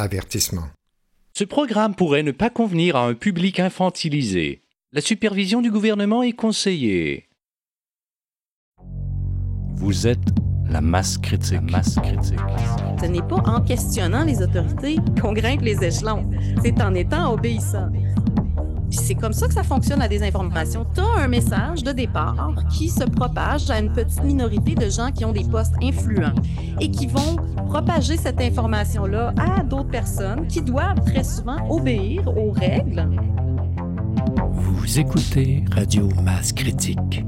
Avertissement. Ce programme pourrait ne pas convenir à un public infantilisé. La supervision du gouvernement est conseillée. Vous êtes la masse critique. masse critique. Ce n'est pas en questionnant les autorités qu'on grimpe les échelons. C'est en étant obéissant. C'est comme ça que ça fonctionne la désinformation. Tu as un message de départ qui se propage à une petite minorité de gens qui ont des postes influents et qui vont propager cette information-là à d'autres personnes qui doivent très souvent obéir aux règles. Vous écoutez Radio Masse Critique.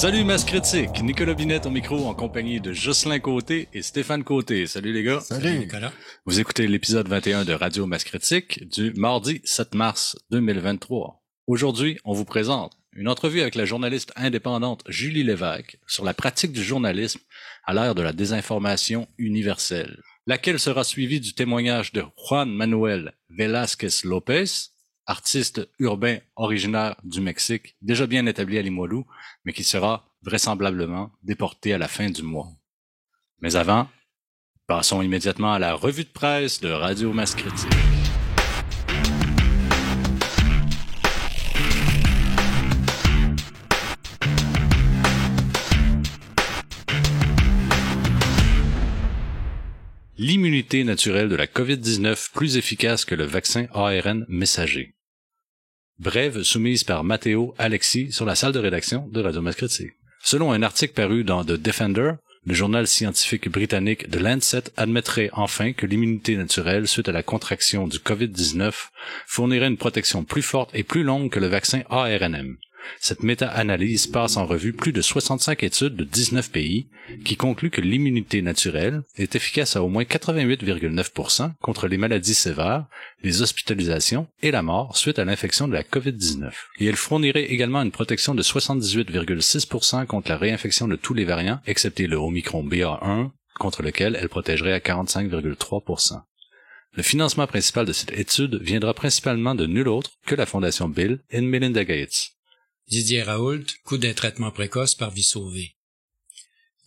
Salut Masse Critique, Nicolas Binette au micro en compagnie de Jocelyn Côté et Stéphane Côté. Salut les gars. Salut. Nicolas. Vous écoutez l'épisode 21 de Radio Masse Critique du mardi 7 mars 2023. Aujourd'hui, on vous présente une entrevue avec la journaliste indépendante Julie Lévesque sur la pratique du journalisme à l'ère de la désinformation universelle, laquelle sera suivie du témoignage de Juan Manuel Velázquez Lopez, artiste urbain originaire du Mexique, déjà bien établi à Limoilou, mais qui sera vraisemblablement déporté à la fin du mois. Mais avant, passons immédiatement à la revue de presse de Radio Masse Critique. L'immunité naturelle de la COVID-19 plus efficace que le vaccin ARN messager. Brève soumise par Matteo Alexis sur la salle de rédaction de Radio Critique. Selon un article paru dans The Defender, le journal scientifique britannique The Lancet admettrait enfin que l'immunité naturelle suite à la contraction du COVID-19 fournirait une protection plus forte et plus longue que le vaccin ARNM. Cette méta-analyse passe en revue plus de 65 études de 19 pays qui concluent que l'immunité naturelle est efficace à au moins 88,9% contre les maladies sévères, les hospitalisations et la mort suite à l'infection de la COVID-19. Et elle fournirait également une protection de 78,6% contre la réinfection de tous les variants, excepté le Omicron BA1, contre lequel elle protégerait à 45,3%. Le financement principal de cette étude viendra principalement de nul autre que la Fondation Bill et Melinda Gates. Didier Raoult, coût d'un traitement précoce par vie sauvée.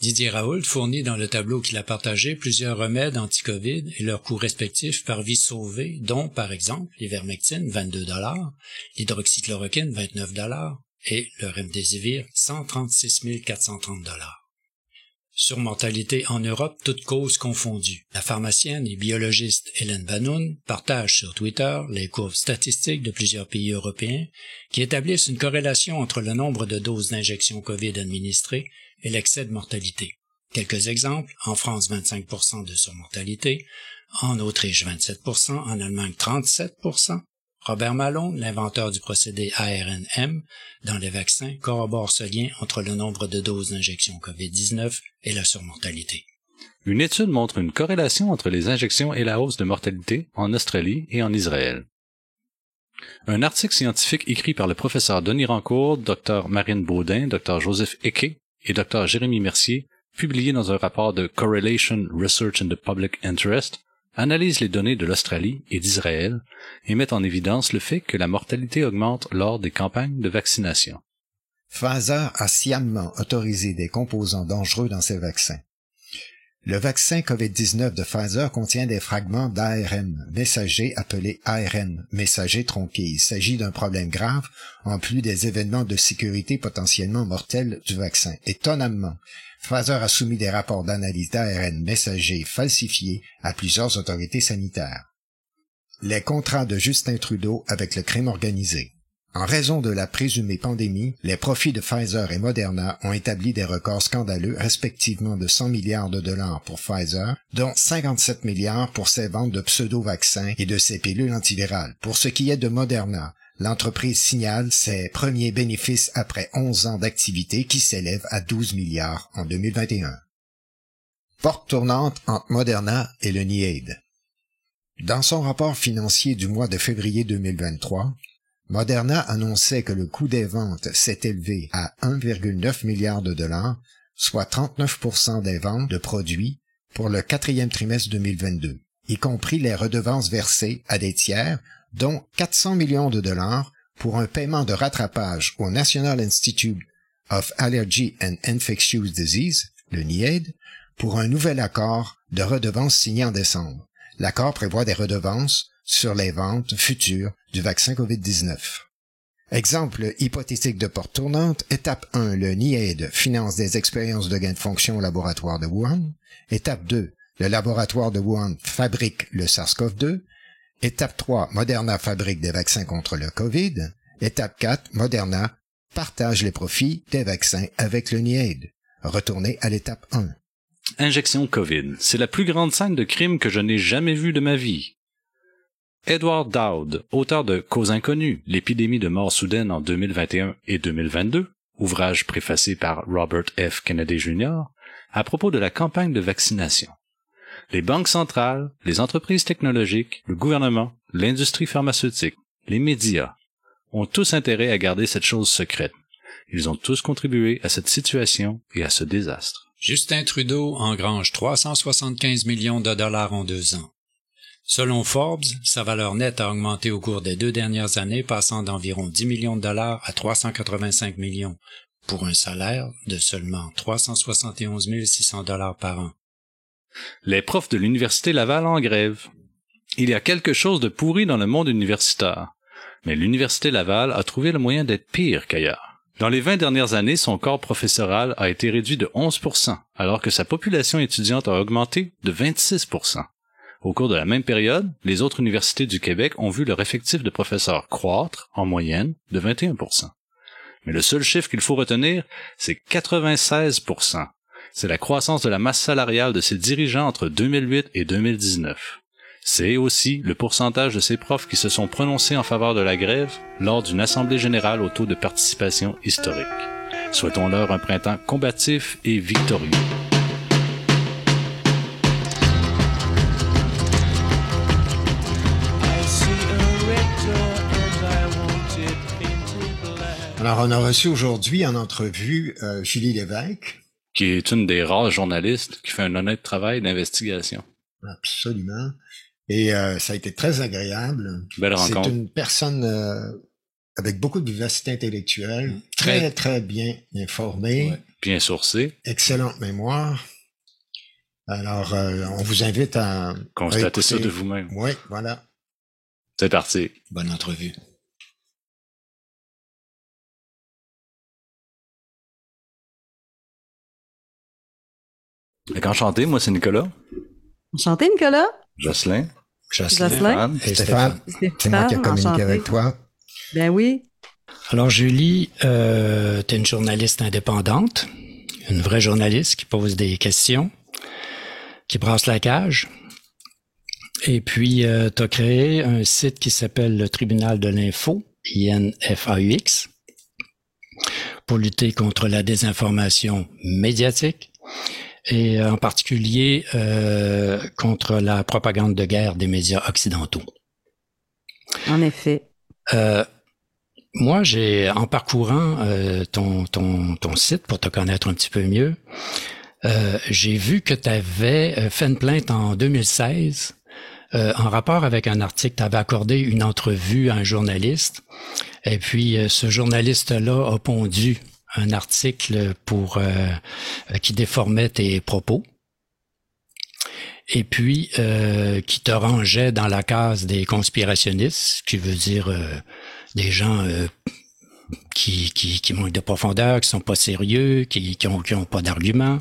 Didier Raoult fournit dans le tableau qu'il a partagé plusieurs remèdes anti-COVID et leurs coûts respectifs par vie sauvée, dont, par exemple, l'ivermectine, 22 l'hydroxychloroquine, 29 et le remdesivir, 136 430 Surmortalité en Europe, toutes causes confondues. La pharmacienne et biologiste Hélène Banoun partage sur Twitter les courbes statistiques de plusieurs pays européens qui établissent une corrélation entre le nombre de doses d'injection COVID administrées et l'excès de mortalité. Quelques exemples, en France 25% de surmortalité, en Autriche 27%, en Allemagne 37%, Robert Malone, l'inventeur du procédé ARNM dans les vaccins, corrobore ce lien entre le nombre de doses d'injection COVID-19 et la surmortalité. Une étude montre une corrélation entre les injections et la hausse de mortalité en Australie et en Israël. Un article scientifique écrit par le professeur Denis Rancourt, Dr Marine Baudin, Dr Joseph Eke et Dr Jérémy Mercier, publié dans un rapport de Correlation Research in the Public Interest, analyse les données de l'Australie et d'Israël et met en évidence le fait que la mortalité augmente lors des campagnes de vaccination. Pfizer a sciemment autorisé des composants dangereux dans ses vaccins. Le vaccin COVID-19 de Pfizer contient des fragments d'ARN messager appelés ARN messager tronqué. Il s'agit d'un problème grave, en plus des événements de sécurité potentiellement mortels du vaccin. Étonnamment, Pfizer a soumis des rapports d'analyse d'ARN messager falsifiés à plusieurs autorités sanitaires. Les contrats de Justin Trudeau avec le crime organisé. En raison de la présumée pandémie, les profits de Pfizer et Moderna ont établi des records scandaleux respectivement de 100 milliards de dollars pour Pfizer, dont 57 milliards pour ses ventes de pseudo-vaccins et de ses pilules antivirales. Pour ce qui est de Moderna, l'entreprise signale ses premiers bénéfices après 11 ans d'activité qui s'élèvent à 12 milliards en 2021. Porte tournante entre Moderna et le NIAID. Dans son rapport financier du mois de février 2023, Moderna annonçait que le coût des ventes s'est élevé à 1,9 milliard de dollars, soit 39% des ventes de produits pour le quatrième trimestre 2022, y compris les redevances versées à des tiers dont 400 millions de dollars pour un paiement de rattrapage au National Institute of Allergy and Infectious Disease, le NIAID, pour un nouvel accord de redevance signé en décembre. L'accord prévoit des redevances sur les ventes futures du vaccin COVID-19. Exemple hypothétique de porte tournante, étape 1, le NIAID finance des expériences de gain de fonction au laboratoire de Wuhan. Étape 2, le laboratoire de Wuhan fabrique le SARS-CoV-2. Étape 3, Moderna fabrique des vaccins contre le COVID. Étape 4, Moderna partage les profits des vaccins avec le NIAID. Retournez à l'étape 1. Injection COVID. C'est la plus grande scène de crime que je n'ai jamais vue de ma vie. Edward Dowd, auteur de Cause inconnue, l'épidémie de mort soudaine en 2021 et 2022, ouvrage préfacé par Robert F. Kennedy Jr., à propos de la campagne de vaccination. Les banques centrales, les entreprises technologiques, le gouvernement, l'industrie pharmaceutique, les médias ont tous intérêt à garder cette chose secrète. Ils ont tous contribué à cette situation et à ce désastre. Justin Trudeau engrange 375 millions de dollars en deux ans. Selon Forbes, sa valeur nette a augmenté au cours des deux dernières années, passant d'environ 10 millions de dollars à 385 millions, pour un salaire de seulement 371 600 dollars par an. Les profs de l'Université Laval en grève. Il y a quelque chose de pourri dans le monde universitaire, mais l'Université Laval a trouvé le moyen d'être pire qu'ailleurs. Dans les 20 dernières années, son corps professoral a été réduit de 11% alors que sa population étudiante a augmenté de 26% au cours de la même période, les autres universités du Québec ont vu leur effectif de professeurs croître, en moyenne, de 21% Mais le seul chiffre qu'il faut retenir, c'est 96 C'est la croissance de la masse salariale de ses dirigeants entre 2008 et 2019. C'est aussi le pourcentage de ces profs qui se sont prononcés en faveur de la grève lors d'une assemblée générale au taux de participation historique. Souhaitons-leur un printemps combatif et victorieux. Alors, on a reçu aujourd'hui en entrevue euh, Julie Lévesque. Qui est une des rares journalistes qui fait un honnête travail d'investigation. Absolument. Et euh, ça a été très agréable. Belle rencontre. C'est une personne euh, avec beaucoup de vivacité intellectuelle, mm. très, très, bien informée. Bien sourcée. Excellente mémoire. Alors, on vous invite à... Constater ça de vous-même. Oui, voilà. C'est parti. Bonne entrevue. Enchanté, moi c'est Nicolas. Enchanté, Nicolas. Jocelyn. Jocelyn. Stéphane. Et Stéphane. C'est moi qui ai communiqué avec toi. Ben oui. Alors Julie, euh, tu es une journaliste indépendante, une vraie journaliste qui pose des questions, qui brasse la cage. Et puis, euh, tu as créé un site qui s'appelle le Tribunal de l'Info, INFAUX, pour lutter contre la désinformation médiatique et en particulier euh, contre la propagande de guerre des médias occidentaux. En effet. Euh, moi, j'ai en parcourant euh, ton, ton, ton site pour te connaître un petit peu mieux, euh, j'ai vu que tu avais euh, fait une plainte en 2016 euh, en rapport avec un article. Tu avais accordé une entrevue à un journaliste et puis ce journaliste-là a pondu un article pour euh, qui déformait tes propos et puis euh, qui te rangeait dans la case des conspirationnistes, qui veut dire euh, des gens qui, qui, qui, manquent de profondeur, qui sont pas sérieux, qui, qui ont, qui ont pas d'arguments.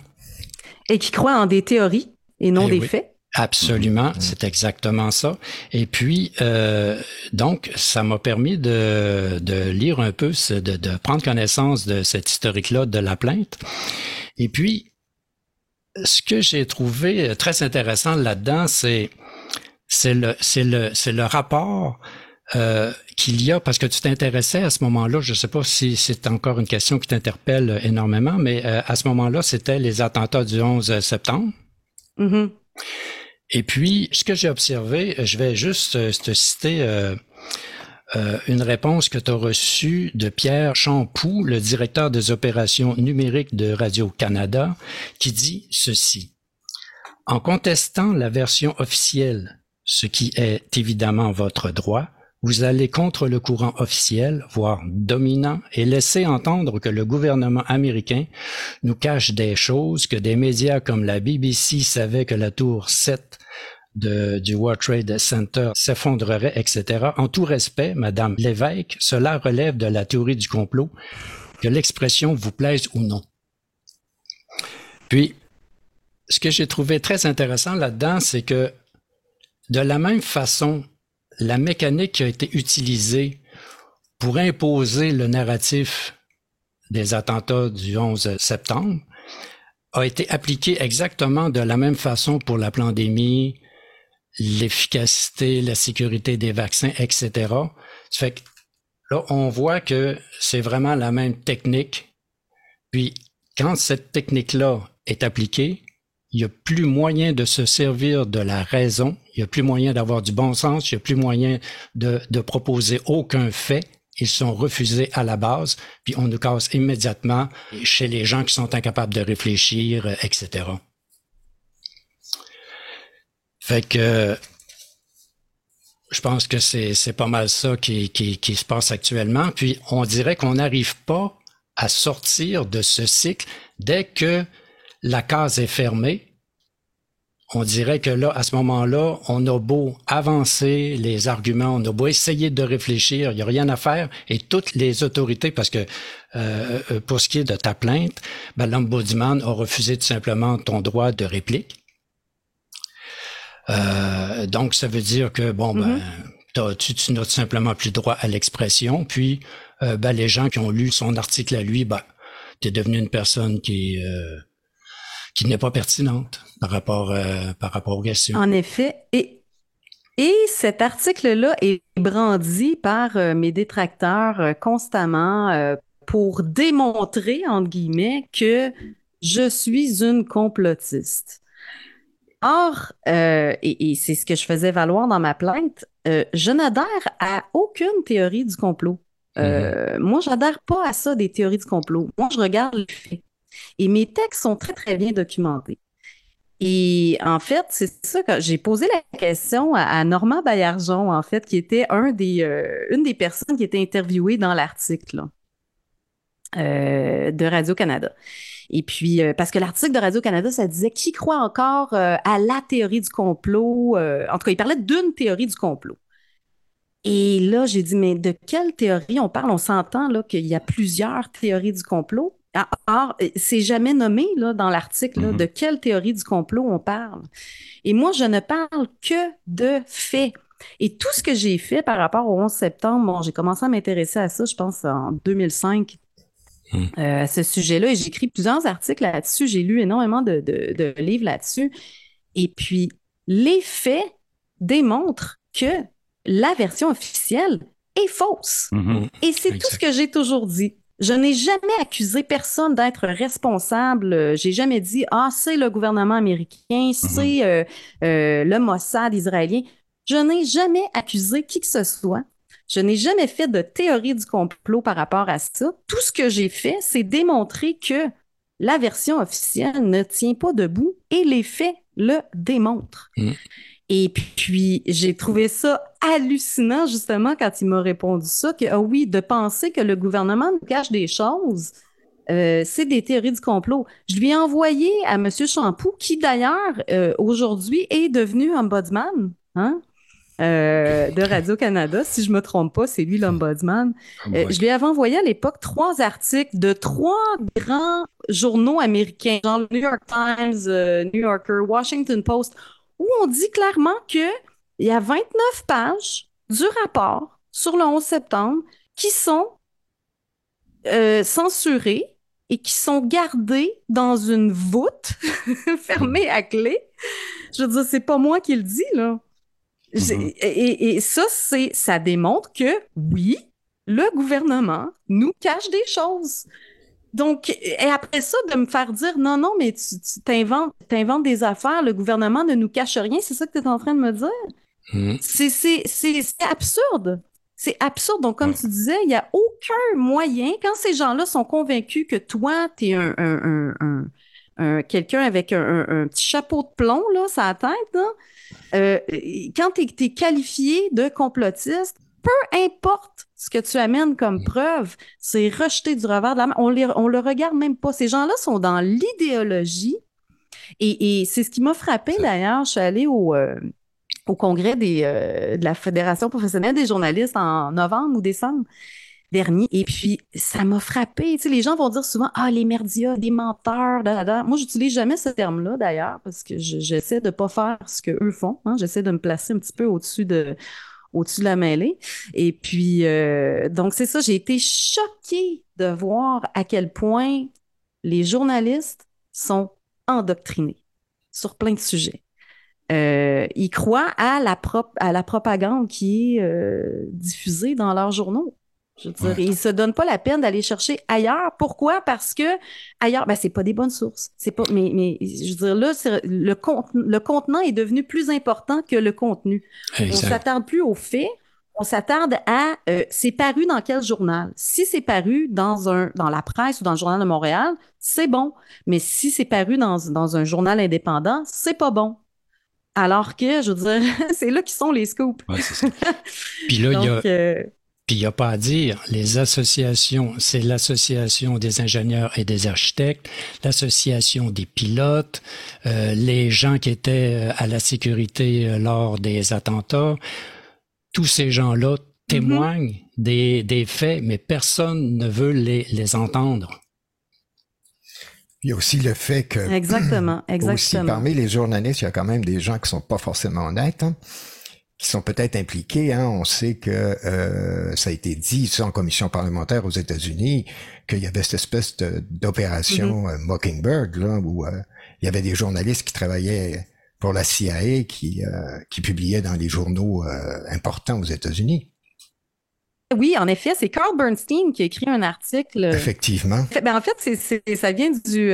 Et qui croient en des théories et non Eh des faits. Absolument, Mhm. c'est exactement ça. Et puis, euh, donc, ça m'a permis de, de lire un peu, ce- de, de prendre connaissance de cet historique-là de la plainte. Et puis, ce que j'ai trouvé très intéressant là-dedans, c'est c'est le c'est le c'est le rapport euh, qu'il y a parce que tu t'intéressais à ce moment-là. Je ne sais pas si c'est encore une question qui t'interpelle énormément, mais euh, à ce moment-là, c'était les attentats du 11 septembre. Mhm. Et puis, ce que j'ai observé, je vais juste euh, te citer euh, euh, une réponse que tu as reçue de Pierre Champoux, le directeur des opérations numériques de Radio-Canada, qui dit ceci. En contestant la version officielle, ce qui est évidemment votre droit, vous allez contre le courant officiel, voire dominant, et laissez entendre que le gouvernement américain nous cache des choses, que des médias comme la BBC savaient que la tour 7 de, du World Trade Center s'effondrerait, etc. En tout respect, Madame Lévesque, cela relève de la théorie du complot, que l'expression vous plaise ou non. Puis, ce que j'ai trouvé très intéressant là-dedans, c'est que de la même façon, la mécanique qui a été utilisée pour imposer le narratif des attentats du 11 septembre a été appliquée exactement de la même façon pour la pandémie, l'efficacité, la sécurité des vaccins, etc. Là, on voit que c'est vraiment la même technique. Puis, quand cette technique-là est appliquée, il n'y a plus moyen de se servir de la raison, il n'y a plus moyen d'avoir du bon sens, il n'y a plus moyen de, proposer aucun fait. Ils sont refusés à la base, puis on nous casse immédiatement chez les gens qui sont incapables de réfléchir, etc. Fait que je pense que c'est pas mal ça qui, se passe actuellement. Puis on dirait qu'on n'arrive pas à sortir de ce cycle dès que la case est fermée. On dirait que là, à ce moment-là, on a beau avancer les arguments, on a beau essayer de réfléchir, il n'y a rien à faire, et toutes les autorités, parce que euh, euh pour ce qui est de ta plainte, ben, l'ombudsman a refusé tout simplement ton droit de réplique. Euh, donc, ça veut dire que, bon, ben, mm-hmm. tu, tu n'as simplement plus droit à l'expression. Puis, euh, ben, les gens qui ont lu son article à lui, ben, tu es devenu une personne qui, euh, qui n'est pas pertinente par rapport, par rapport aux questions. En effet. Et, et cet article-là est brandi par mes détracteurs constamment pour démontrer, entre guillemets, que je suis une complotiste. Or, euh, et, c'est ce que je faisais valoir dans ma plainte, euh, je n'adhère à aucune théorie du complot. Euh, mm-hmm. Moi, j'adhère pas à ça des théories du complot. Moi, je regarde les faits. Et mes textes sont très, très bien documentés. Et en fait, c'est ça que j'ai posé la question à, Normand Baillargeon, en fait, qui était des, une des personnes qui était interviewée dans l'article de Radio-Canada. Et puis, euh, parce que l'article de Radio-Canada, ça disait qui croit encore euh, à la théorie du complot? Euh, en tout cas, il parlait d'une théorie du complot. Et là, j'ai dit, mais de quelle théorie on parle? On s'entend qu'il y a plusieurs théories du complot. Or, c'est jamais nommé là, dans l'article mm-hmm. de quelle théorie du complot on parle. Et moi, je ne parle que de faits. Et tout ce que j'ai fait par rapport au 11 septembre, bon, j'ai commencé à m'intéresser à ça, je pense, en 2005, Hmm. Euh, à ce sujet-là. Et j'écris plusieurs articles là-dessus. J'ai lu énormément de, de, livres là-dessus. Et puis, les faits démontrent que la version officielle est fausse. Mm-hmm. Et c'est tout ce que j'ai toujours dit. Je n'ai jamais accusé personne d'être responsable. J'ai jamais dit ah c'est le gouvernement américain, mm-hmm. c'est euh, euh, le Mossad israélien. Je n'ai jamais accusé qui que ce soit je n'ai jamais fait de théorie du complot par rapport à ça. Tout ce que j'ai fait, c'est démontrer que la version officielle ne tient pas debout et les faits le démontrent. Mm. Et puis, j'ai trouvé ça hallucinant, justement, quand il m'a répondu ça, que, ah oui, de penser que le gouvernement nous cache des choses, euh, c'est des théories du complot. Je lui ai envoyé à M. Champoux, qui d'ailleurs, euh, aujourd'hui, est devenu ombudsman. Hein? Euh, de Radio-Canada. Si je me trompe pas, c'est lui l'ombudsman. Euh, je lui avais envoyé à l'époque trois articles de trois grands journaux américains, genre le New York Times, euh, New Yorker, Washington Post, où on dit clairement que il y a 29 pages du rapport sur le 11 septembre qui sont censurées et qui sont gardées dans une voûte fermée à clé. Je veux dire, c'est pas moi qui le dis, là. Mm-hmm. Et, ça, c'est, ça démontre que oui, le gouvernement nous cache des choses. Donc, et après ça, de me faire dire non, non, mais tu, t'inventes, t'inventes des affaires, le gouvernement ne nous cache rien, c'est ça que tu es en train de me dire? Mm-hmm. C'est, c'est, c'est, c'est absurde. C'est absurde. Donc, comme tu disais, il n'y a aucun moyen, quand ces gens-là sont convaincus que toi, tu es un, un, un, un quelqu'un avec un, petit chapeau de plomb, là, sa tête, là, euh, quand tu es, qualifié de complotiste, peu importe ce que tu amènes comme mm. preuve, c'est rejeté du revers de la main. On, on le regarde même pas. Ces gens-là sont dans l'idéologie. Et, c'est ce qui m'a frappé d'ailleurs. Je suis allée au, euh, au congrès des, euh, de la Fédération professionnelle des journalistes en novembre ou décembre dernier. Et puis, ça m'a frappé. Tu sais, les gens vont dire souvent, ah, les merdias, des menteurs, da, da, Moi, j'utilise jamais ce terme-là, d'ailleurs, parce que j'essaie de pas faire ce que eux font. Hein. J'essaie de me placer un petit peu au-dessus de, au-dessus de la mêlée. Et puis, euh, donc, c'est ça, j'ai été choquée de voir à quel point les journalistes sont endoctrinés sur plein de sujets. Euh, ils croient à la, à la propagande qui est euh, diffusée dans leurs journaux. Je veux dire, ils se donnent pas la peine d'aller chercher ailleurs. Pourquoi? Parce que ailleurs, ben, c'est pas des bonnes sources. C'est pas, mais, mais, je veux dire, là, le, le contenant est devenu plus important que le contenu. On s'attarde plus aux faits. On s'attarde à euh, c'est paru dans quel journal? Si c'est paru dans un dans la presse ou dans le journal de Montréal, c'est bon. Mais si c'est paru dans, dans un journal indépendant, c'est pas bon. Alors que, je veux dire, c'est là qui sont les scoops. Ouais, c'est ça. Puis là, il y a. Euh, puis il n'y a pas à dire, les associations, c'est l'association des ingénieurs et des architectes, l'association des pilotes, euh, les gens qui étaient euh, à la sécurité euh, lors des attentats. Tous ces gens-là témoignent mm-hmm. des, des, faits, mais personne ne veut les, les entendre. Il y a aussi le fait que... Exactement, exactement. Aussi, parmi les journalistes, il y a quand même des gens qui sont pas forcément honnêtes. Hein qui sont peut-être impliqués. Hein. On sait que euh, ça a été dit ici en commission parlementaire aux États-Unis qu'il y avait cette espèce d'opération mm-hmm. euh, Mockingbird là, où euh, il y avait des journalistes qui travaillaient pour la CIA qui, qui publiaient dans les journaux importants aux États-Unis. Oui, en effet, c'est Carl Bernstein qui a écrit un article. Effectivement. Ben, en fait, ça vient du,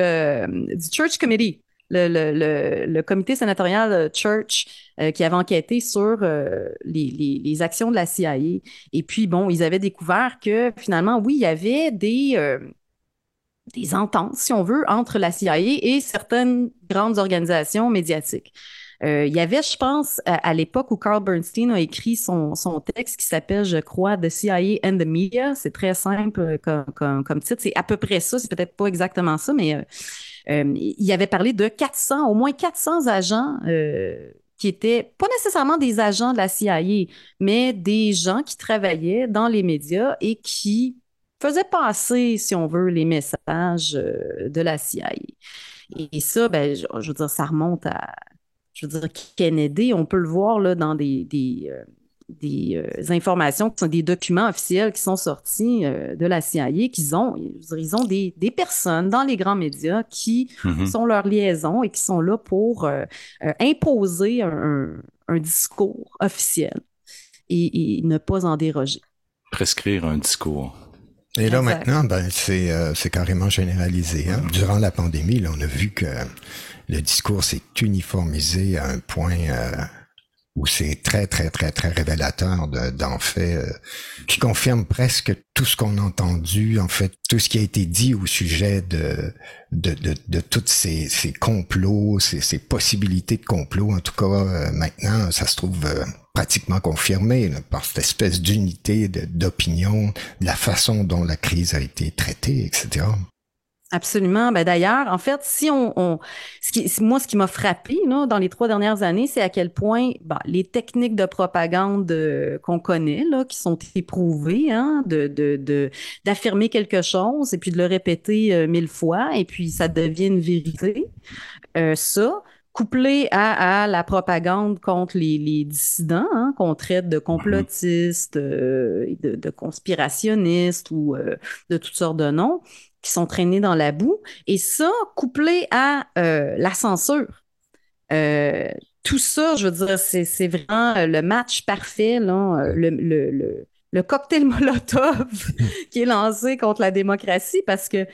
du Church Committee le, le, le, comité sénatorial Church euh, qui avait enquêté sur euh, les, actions de la CIA. Et puis, bon, ils avaient découvert que finalement, oui, il y avait des, des ententes, si on veut, entre la CIA et certaines grandes organisations médiatiques. il y avait, je pense, à, l'époque où Carl Bernstein a écrit son, son texte qui s'appelle, je crois, The CIA and the Media. C'est très simple comme, comme, titre. C'est à peu près ça. C'est peut-être pas exactement ça, mais euh, il avait parlé de 400, au moins 400 agents euh, qui étaient pas nécessairement des agents de la CIA, mais des gens qui travaillaient dans les médias et qui faisaient passer, si on veut, les messages euh, de la CIA. Et, ça, ben, je, veux dire, ça remonte à, je veux dire, Kennedy, on peut le voir là, dans des, des, des euh, informations qui sont des documents officiels qui sont sortis euh, de la CIA, qu'ils ont, ils ont des, des, personnes dans les grands médias qui mm-hmm. sont leur liaison et qui sont là pour euh, imposer un, un, discours officiel et, ne pas en déroger. Prescrire un discours. Et là maintenant, ben, c'est c'est carrément généralisé. Hein. Durant la pandémie, là, on a vu que le discours s'est uniformisé à un point où c'est très, très, très, très révélateur d'en fait, euh, qui confirme presque tout ce qu'on a entendu, en fait, tout ce qui a été dit au sujet de, de, de, de tous ces, ces complots, ces, ces possibilités de complot. En tout cas, euh, maintenant, ça se trouve euh, pratiquement confirmé par cette espèce d'unité d'opinion, de la façon dont la crise a été traitée, etc. Absolument. Ben d'ailleurs, en fait, si on, ce qui, moi, ce qui m'a frappé dans les trois dernières années, c'est à quel point ben, les techniques de propagande euh, qu'on connaît, là, qui sont éprouvées, hein, de, de, d'affirmer quelque chose et puis de le répéter euh, mille fois, et puis ça devient une vérité. Euh, ça, couplé à, la propagande contre les, dissidents, hein, qu'on traite de complotistes, de, de, conspirationnistes ou de toutes sortes de noms qui sont traînés dans la boue. Et ça, couplé à euh, la censure. Euh, tout ça, je veux dire, c'est vraiment euh, le match parfait, le, le, le, cocktail Molotov qui est lancé contre la démocratie parce que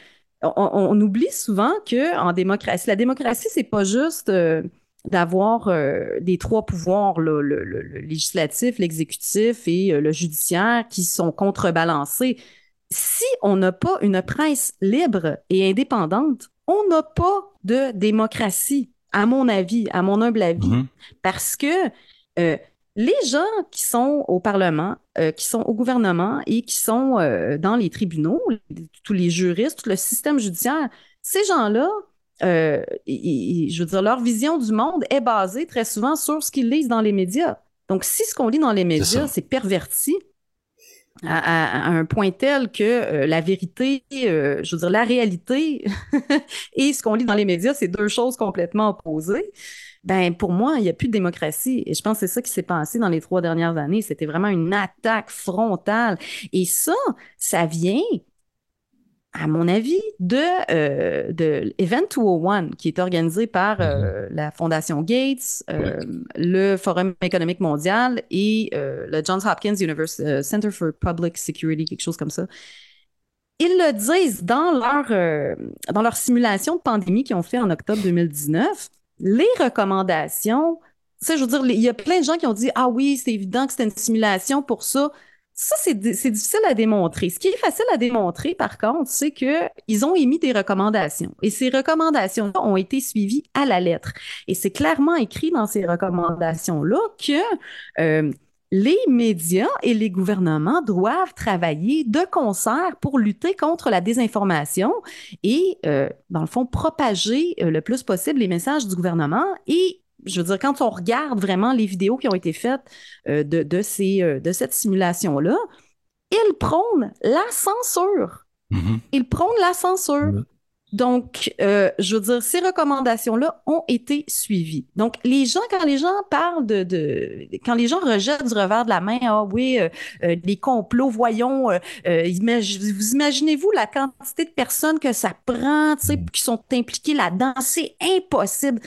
on, oublie souvent que en démocratie, la démocratie, c'est pas juste d'avoir des trois pouvoirs, le, législatif, l'exécutif et le judiciaire qui sont contrebalancés si on n'a pas une presse libre et indépendante, on n'a pas de démocratie, à mon avis, à mon humble avis, mm-hmm. parce que euh, les gens qui sont au Parlement, euh, qui sont au gouvernement et qui sont euh, dans les tribunaux, tous les juristes, tout le système judiciaire, ces gens-là, euh, je veux dire, leur vision du monde est basée très souvent sur ce qu'ils lisent dans les médias. Donc, si ce qu'on lit dans les médias, c'est perverti à, un point tel que la vérité, je veux dire, la réalité et ce qu'on lit dans les médias, c'est deux choses complètement opposées ben pour moi, il n'y a plus de démocratie. Et je pense que c'est ça qui s'est passé dans les trois dernières années. C'était vraiment une attaque frontale. Et ça, ça vient, à mon avis, de, euh, de Event 201, qui est organisé par euh, mm-hmm. la Fondation Gates, euh, le Forum économique mondial et le Johns Hopkins University Center for Public Security, quelque chose comme ça. Ils le disent dans leur, dans leur simulation de pandémie qu'ils ont fait en octobre 2019 les recommandations, ça, je veux dire, il y a plein de gens qui ont dit Ah oui, c'est évident que c'était une simulation pour ça. Ça, c'est difficile à démontrer. Ce qui est facile à démontrer, par contre, c'est qu'ils ont émis des recommandations. Et ces recommandations ont été suivies à la lettre. Et c'est clairement écrit dans ces recommandations-là que euh, les médias et les gouvernements doivent travailler de concert pour lutter contre la désinformation et, euh, dans le fond, propager euh, le plus possible les messages du gouvernement. Et, je veux dire, quand on regarde vraiment les vidéos qui ont été faites euh, de, de, ces, de cette simulation-là, ils prônent la censure. Mm-hmm. Ils prônent la censure. Donc, euh, je veux dire, ces recommandations-là ont été suivies. Donc, les gens, quand les gens parlent de, de quand les gens rejettent du revers de la main, ah oui, euh, euh les complots, voyons, euh, vous imaginez-vous la quantité de personnes que ça prend, tu sais, qui sont impliquées là-dedans, c'est impossible.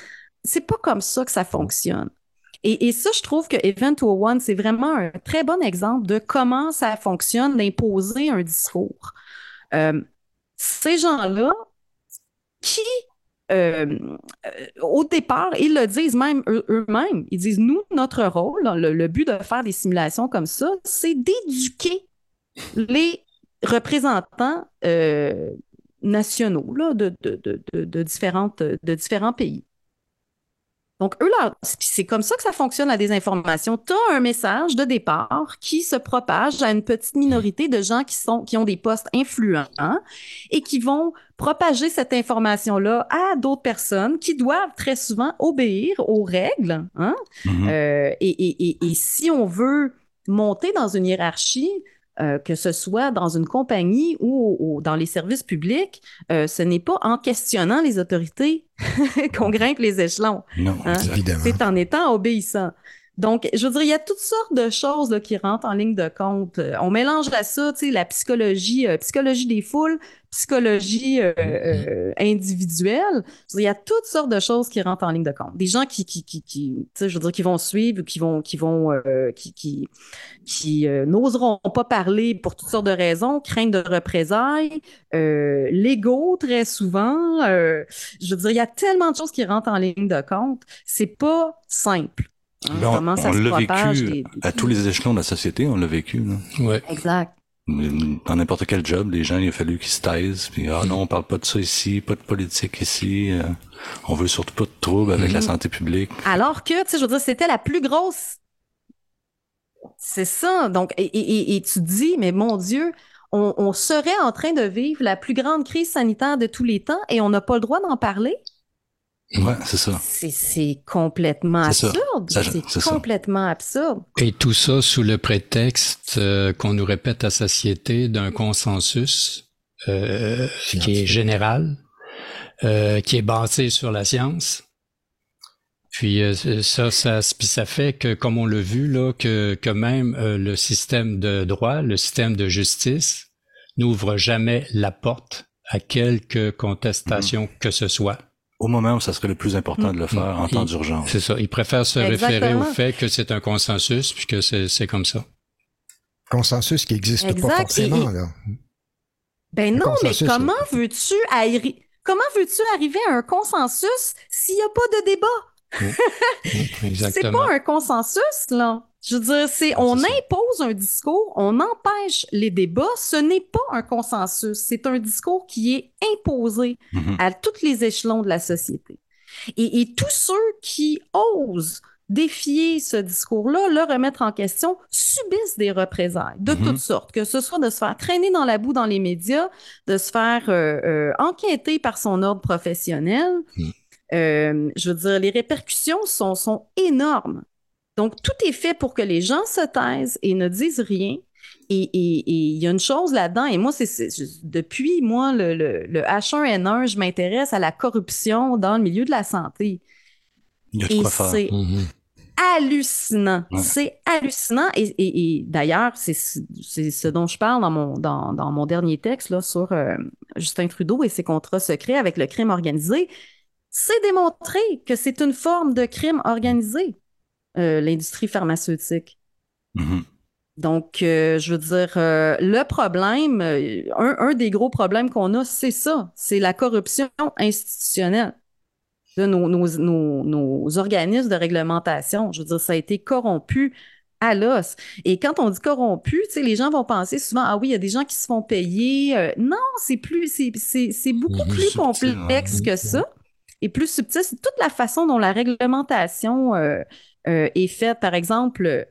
C'est pas comme ça que ça fonctionne. Et, ça, je trouve que Event 201, c'est vraiment un très bon exemple de comment ça fonctionne d'imposer un discours. Euh, ces gens-là, qui, euh, au départ, ils le disent même eux-mêmes. Ils disent, nous, notre rôle, le, but de faire des simulations comme ça, c'est d'éduquer les représentants euh, nationaux de différents pays. Donc, eux, là, c'est comme ça que ça fonctionne la désinformation. Tu as un message de départ qui se propage à une petite minorité de gens qui, sont, qui ont des postes influents et qui vont propager cette information-là à d'autres personnes qui doivent très souvent obéir aux règles. Hein? Mm-hmm. Euh, et, et, et, et si on veut monter dans une hiérarchie, euh, que ce soit dans une compagnie ou, dans les services publics, euh, ce n'est pas en questionnant les autorités qu'on grimpe les échelons. Non, hein? évidemment. C'est en étant obéissant. Donc, je veux dire, il y a toutes sortes de choses là, qui rentrent en ligne de compte. Euh, on mélange à ça, tu sais, la psychologie, psychologie des foules, psychologie euh, euh, individuelle. Il y a toutes sortes de choses qui rentrent en ligne de compte. Des gens qui, qui, qui, qui je veux dire, qui vont suivre, qui vont, qui vont, euh, qui, qui, qui n'oseront pas parler pour toutes sortes de raisons, crainte de représailles, l'ego très souvent. je veux dire, il y a tellement de choses qui rentrent en ligne de compte. C'est pas simple. Hein, comment ça on l'a vécu à tous les échelons de la société, on l'a vécu. Ouais. Exact dans n'importe quel job, les gens, il a fallu qu'ils se taisent. Puis, ah non, on parle pas de ça ici, pas de politique ici. Euh, on veut surtout pas de troubles avec la mhm. santé publique. Alors que, tu sais, je veux dire, c'était la plus grosse. C'est ça. Donc, et, et, et, tu dis, mais mon Dieu, on, on serait en train de vivre la plus grande crise sanitaire de tous les temps et on n'a pas le droit d'en parler? Ouais, c'est ça. C'est complètement absurde. C'est complètement absurde. Et tout ça sous le prétexte euh, qu'on nous répète à satiété d'un consensus euh, qui est général, euh, qui est basé sur la science. Puis euh, ça, ça, puis ça fait que, comme on l'a vu là, que, que même euh, le système de droit, le système de justice, n'ouvre jamais la porte à quelque contestation mm-hmm. que ce soit au moment où ça serait le plus important de le faire en temps d'urgence. C'est ça. Il préfère se référer au fait que c'est un consensus puisque c'est comme ça. Consensus qui n'existe pas forcément, là. Ben non, mais comment veux-tu comment veux-tu arriver à un consensus s'il n'y a pas de débat? c'est pas un consensus, là. Je veux dire, c'est on impose un discours, on empêche les débats. Ce n'est pas un consensus, c'est un discours qui est imposé mm-hmm. à tous les échelons de la société. Et, tous ceux qui osent défier ce discours-là, le remettre en question, subissent des représailles de Mhm. toutes sortes, que ce soit de se faire traîner dans la boue dans les médias, de se faire euh, euh, enquêter par son ordre professionnel. Mhm. Euh, je veux dire, les répercussions sont, sont énormes. Donc, tout est fait pour que les gens se taisent et ne disent rien. Et il y a une chose là-dedans, et moi, c'est depuis, moi, le, le, le H1N1, je m'intéresse à la corruption dans le milieu de la santé. Il y a de quoi faire. Mhm. hallucinant. Ouais. C'est hallucinant. Et, et- et d'ailleurs, c'est c'est ce dont je parle dans mon, dans, dans mon dernier texte là, sur euh, Justin Trudeau et ses contrats secrets avec le crime organisé. C'est démontré que c'est une forme de crime organisé, euh, l'industrie pharmaceutique. Mhm. Donc, euh, je veux dire, euh, le problème, un, un des gros problèmes qu'on a, c'est ça, c'est la corruption institutionnelle de nos, nos, nos, nos organismes de réglementation. Je veux dire, ça a été corrompu à l'os. Et quand on dit corrompu, tu sais, les gens vont penser souvent, ah oui, il y a des gens qui se font payer. Non, c'est plus, c'est, beaucoup plus complexe que ça. Et plus subtil, c'est toute la façon dont la réglementation euh, euh, est faite. Par exemple,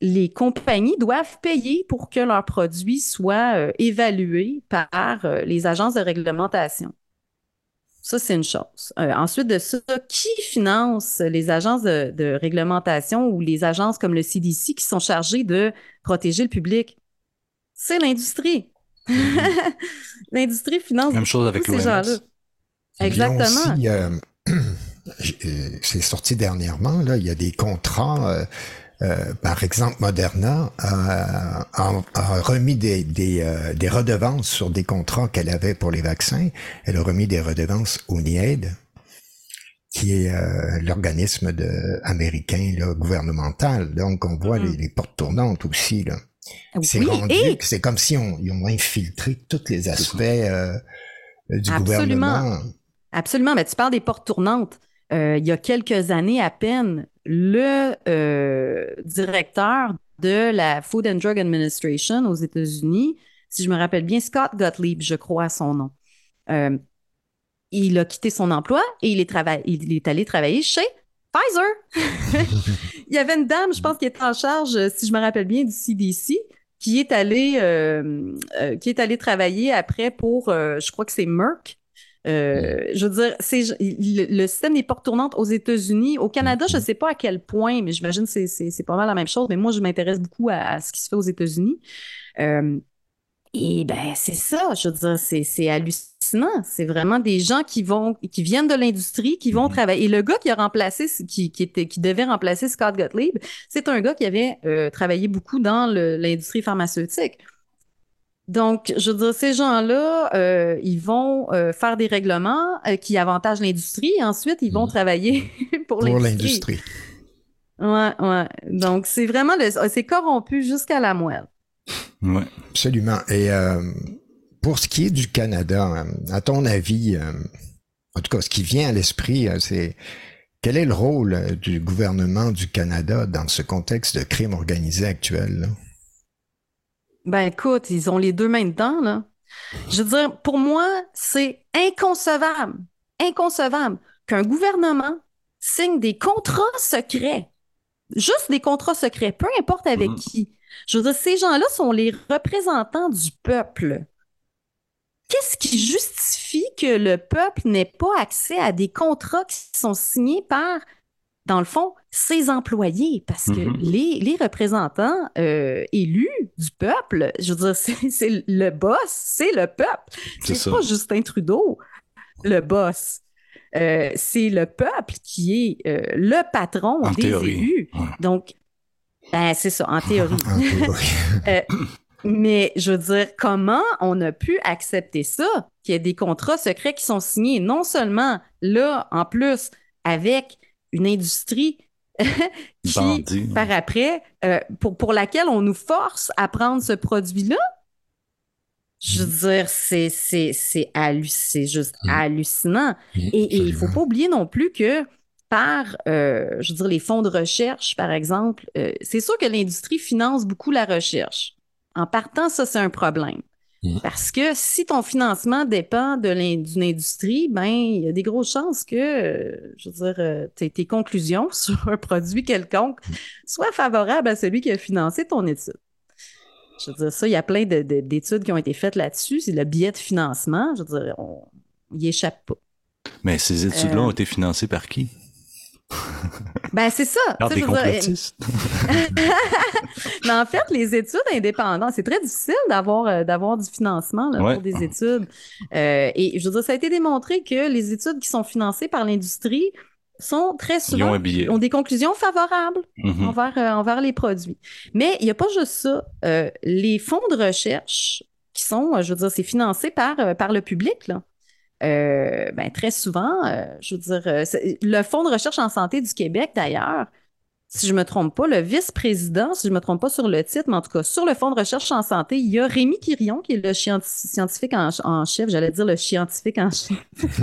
les compagnies doivent payer pour que leurs produits soient euh, évalués par euh, les agences de réglementation. Ça, c'est une chose. Euh, ensuite de ça, qui finance les agences de, de réglementation ou les agences comme le CDC qui sont chargées de protéger le public? C'est l'industrie. l'industrie finance Même chose avec l'OMS. Exactement. aussi, c'est sorti dernièrement, là, il y a des contrats, euh, euh, par exemple, Moderna a, a- a remis des, des, euh, des redevances sur des contrats qu'elle avait pour les vaccins. Elle a remis des redevances au NIAID, qui est euh, l'organisme de, américain là, gouvernemental. Donc, on voit Mhm. les, les portes tournantes aussi. Là. C'est Oui, rendu et que c'est comme si on, ils ont infiltré tous les aspects euh, du Absolument. gouvernement. Absolument, mais tu parles des portes tournantes. Euh, il y a quelques années à peine, le euh, directeur de la Food and Drug Administration aux États-Unis, si je me rappelle bien, Scott Gottlieb, je crois son nom, euh, il a quitté son emploi et il est, allé travailler chez Pfizer. il y avait une dame, je pense, qui était en charge, si je me rappelle bien, du CDC, qui est allée, euh, euh, qui est allée travailler après pour, je crois que c'est Merck. Euh, je veux dire, c'est le, le système des portes tournantes aux États-Unis, au Canada, je ne sais pas à quel point, mais j'imagine que c'est- pas mal la même chose. Mais moi, je m'intéresse beaucoup à, à ce qui se fait aux États-Unis. Euh, et ben, c'est ça, je veux dire, c'est hallucinant. C'est vraiment des gens qui vont, qui viennent de l'industrie, qui vont Mhm. travailler. Et le gars qui a remplacé, qui, qui était, qui devait remplacer Scott Gottlieb, c'est un gars qui avait euh, travaillé beaucoup dans l'industrie pharmaceutique. Donc, je veux dire, ces gens-là, euh, ils vont euh, faire des règlements euh, qui avantagent l'industrie et ensuite, ils vont Mhm. travailler pour, pour l'industrie. Ouais, ouais. Donc, c'est vraiment le, c'est corrompu jusqu'à la moelle. Ouais. Absolument. Et euh, pour ce qui est du Canada, à ton avis, euh, en tout cas, ce qui vient à l'esprit, c'est quel est le rôle du gouvernement du Canada dans ce contexte de crime organisé actuel? là? Ben écoute, ils ont les deux mains dedans, là. Je veux dire, pour moi, c'est inconcevable, inconcevable qu'un gouvernement signe des contrats secrets. Juste des contrats secrets, peu importe avec Mhm. qui. Je veux dire, ces gens-là sont les représentants du peuple. Qu'est-ce qui justifie que le peuple n'ait pas accès à des contrats qui sont signés par, dans le fond, ses employés? Parce que Mhm. les, les représentants euh, élus du peuple, je veux dire, c'est le boss, c'est le peuple. C'est pas Justin Trudeau, le boss. Euh, c'est le peuple qui est euh, le patron En des théorie. élus. Ouais. Donc, ben, c'est ça, en théorie. En théorie. Mais je veux dire, comment on a pu accepter ça, qu'il y ait des contrats secrets qui sont signés, non seulement là, en plus, avec une industrie qui, Bandit. par après, euh, pour, pour laquelle on nous force à prendre ce produit-là? Je veux dire, c'est, c'est, c'est, juste Mm. hallucinant. Mm, Et il faut absolument. pas oublier non plus que par, euh, je veux dire, les fonds de recherche, par exemple, euh, c'est sûr que l'industrie finance beaucoup la recherche. En partant, ça, c'est un problème. Mm. Parce que si ton financement dépend d'une industrie, ben il y a des grosses chances que, euh, je veux dire, euh, tes, conclusions sur un produit quelconque soient favorables à celui qui a financé ton étude. Je veux dire, ça, il y a plein d'études qui ont été faites là-dessus. C'est le biais de financement. Je veux dire, on n'y échappe pas. Mais ces études-là ont été financées par qui? Ben, c'est ça. Des complotistes. Mais en fait, les études indépendantes, c'est très difficile d'avoir euh, d'avoir du financement pour des études. Euh, et je veux dire, ça a été démontré que les études qui sont financées par l'industrie sont très souvent ont, des conclusions favorables mm-hmm. envers, euh, envers les produits. Mais il n'y a pas juste ça. les fonds de recherche qui sont, je veux dire, c'est financé par, par le public, là. Ben, très souvent, je veux dire, le Fonds de recherche en santé du Québec, d'ailleurs, si je me trompe pas, le vice-président, si je me trompe pas sur le titre, mais en tout cas, sur le Fonds de recherche en santé, il y a Rémi Quirion, qui est le scientifique en, chef. J'allais dire le scientifique en chef.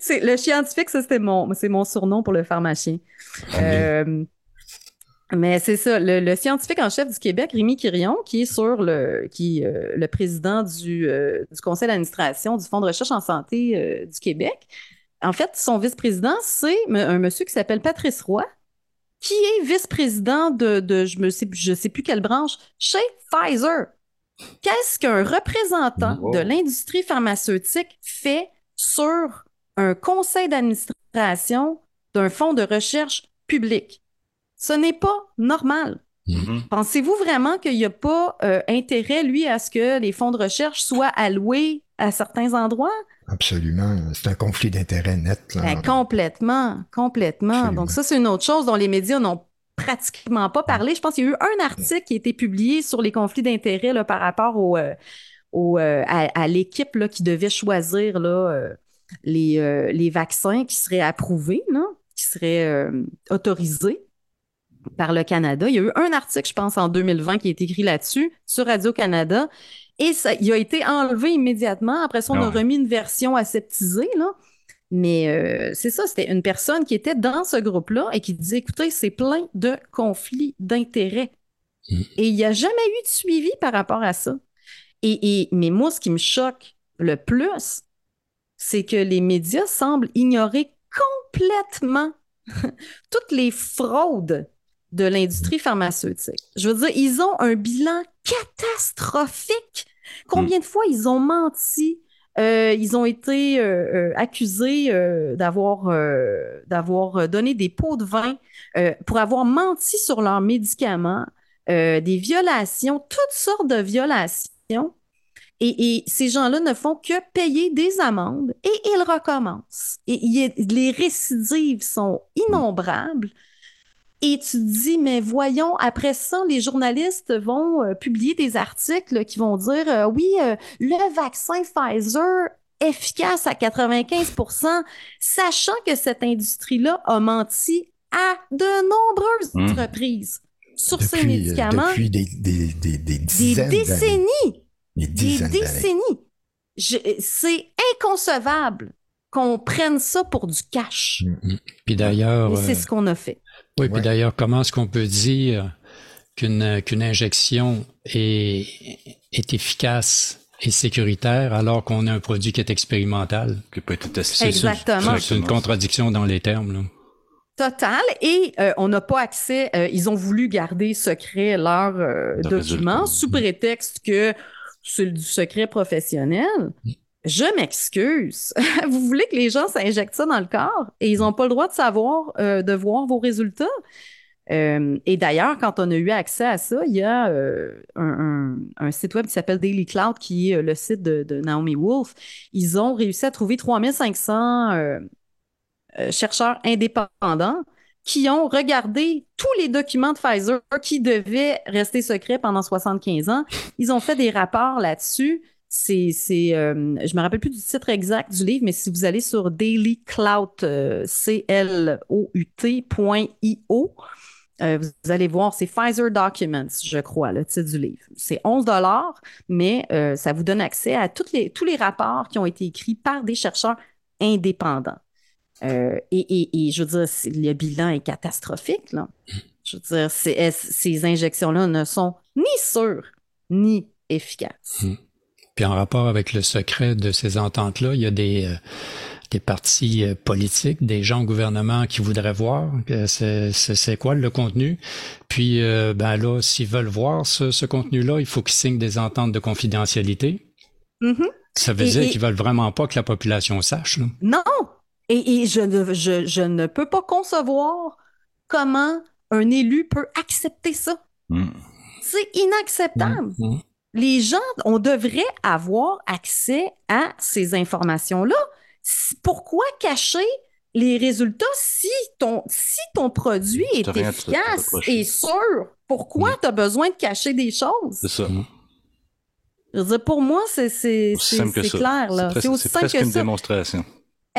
c'est le scientifique, ça c'était mon, c'est mon surnom pour le pharmacien. Euh, mais c'est ça, le, scientifique en chef du Québec, Rémi Quirion, qui est sur le, qui, euh, le président du, euh, du conseil d'administration du Fonds de recherche en santé du Québec. En fait, son vice-président, c'est un monsieur qui s'appelle Patrice Roy, qui est vice-président de, de, je ne sais, je sais plus quelle branche, chez Pfizer. Qu'est-ce qu'un représentant de l'industrie pharmaceutique fait sur un conseil d'administration d'un fonds de recherche public? Ce n'est pas normal. Mm-hmm. Pensez-vous vraiment qu'il n'y a pas euh, intérêt, lui, à ce que les fonds de recherche soient alloués à certains endroits? Absolument. C'est un conflit d'intérêts net. Ben, complètement, complètement. Donc ça, c'est une autre chose dont les médias n'ont pratiquement pas parlé. Je pense qu'il y a eu un article qui a été publié sur les conflits d'intérêts par rapport au, euh, euh, à, l'équipe qui devait choisir là, les, les vaccins qui seraient approuvés, qui seraient autorisés par le Canada. Il y a eu un article, je pense, en 2020 qui est écrit là-dessus sur Radio-Canada. Et ça, il a été enlevé immédiatement. Après ça, on a ah remis une version aseptisée, là. Mais euh, c'est ça, c'était une personne qui était dans ce groupe-là et qui disait, écoutez, c'est plein de conflits d'intérêts. Mm. Et il n'y a jamais eu de suivi par rapport à ça. Et, et, mais moi, ce qui me choque le plus, c'est que les médias semblent ignorer complètement toutes les fraudes de l'industrie pharmautique. Je veux dire, ils ont un bilan catastrophique. Combien de fois ils ont menti? Euh, ils ont été euh, euh, accusés d'avoir d'avoir donné des pots de vin pour avoir menti sur leurs médicaments, des violations, toutes sortes de violations. Et, et ces gens-là ne font que payer des amendes et ils recommencent. Et les récidives sont innombrables. Et tu te dis, mais voyons, après ça, les journalistes vont euh, publier des articles qui vont dire, euh, oui, euh, le vaccin Pfizer efficace à 95% sachant que cette industrie-là a menti à de nombreuses mmh. reprises sur ces médicaments. Depuis des, des, des, des dizaines décennies. Des, décennies. C'est inconcevable qu'on prenne ça pour du cash. Mmh. Puis d'ailleurs... c'est ce qu'on a fait. Oui, puis d'ailleurs, comment est-ce qu'on peut dire qu'une qu'une injection est, est efficace et sécuritaire alors qu'on a un produit qui est expérimental? Qui peut être testé. Exactement. C'est une contradiction dans les termes. Là. Total. Et euh, on n'a pas accès, euh, ils ont voulu garder secret leurs euh, documents sous prétexte que c'est du secret professionnel. Mm. Je m'excuse. vous voulez que les gens s'injectent ça dans le corps et ils n'ont pas le droit de savoir, euh, de voir vos résultats? Euh, et d'ailleurs, quand on a eu accès à ça, il y a euh, un, site web qui s'appelle Daily Cloud, qui est le site de, Naomi Wolf. Ils ont réussi à trouver 3500 chercheurs indépendants qui ont regardé tous les documents de Pfizer qui devaient rester secrets pendant 75 ans. Ils ont fait des rapports là-dessus c'est, c'est euh, je me rappelle plus du titre exact du livre, mais si vous allez sur dailycloud, euh, euh, vous allez voir, c'est Pfizer Documents, je crois, le titre du livre. C'est 11 dollars, mais ça vous donne accès à toutes les, tous les rapports qui ont été écrits par des chercheurs indépendants. Et, je veux dire, le bilan est catastrophique. Là. Je veux dire, ces injections-là ne sont ni sûres ni efficace. Puis en rapport avec le secret de ces ententes-là, il y a des, euh, des partis euh, politiques, des gens au gouvernement qui voudraient voir c'est quoi le contenu. Puis euh, ben là, s'ils veulent voir ce, ce contenu-là, il faut qu'ils signent des ententes de confidentialité. Mhm. Ça veut Et- dire qu'ils veulent vraiment pas que la population sache. là. Non! Et, et je, ne, je, je ne peux pas concevoir comment un élu peut accepter ça. Hmm. C'est inacceptable. Mhm. Les gens, on devrait avoir accès à ces informations-là. Pourquoi cacher les résultats si ton, si ton produit est efficace et sûr? Pourquoi tu as besoin de cacher des choses? C'est ça. Je veux dire, pour moi, c'est c'est- Aussi simple que ça. clair. C'est aussi c'est simple presque que une ça. démonstration.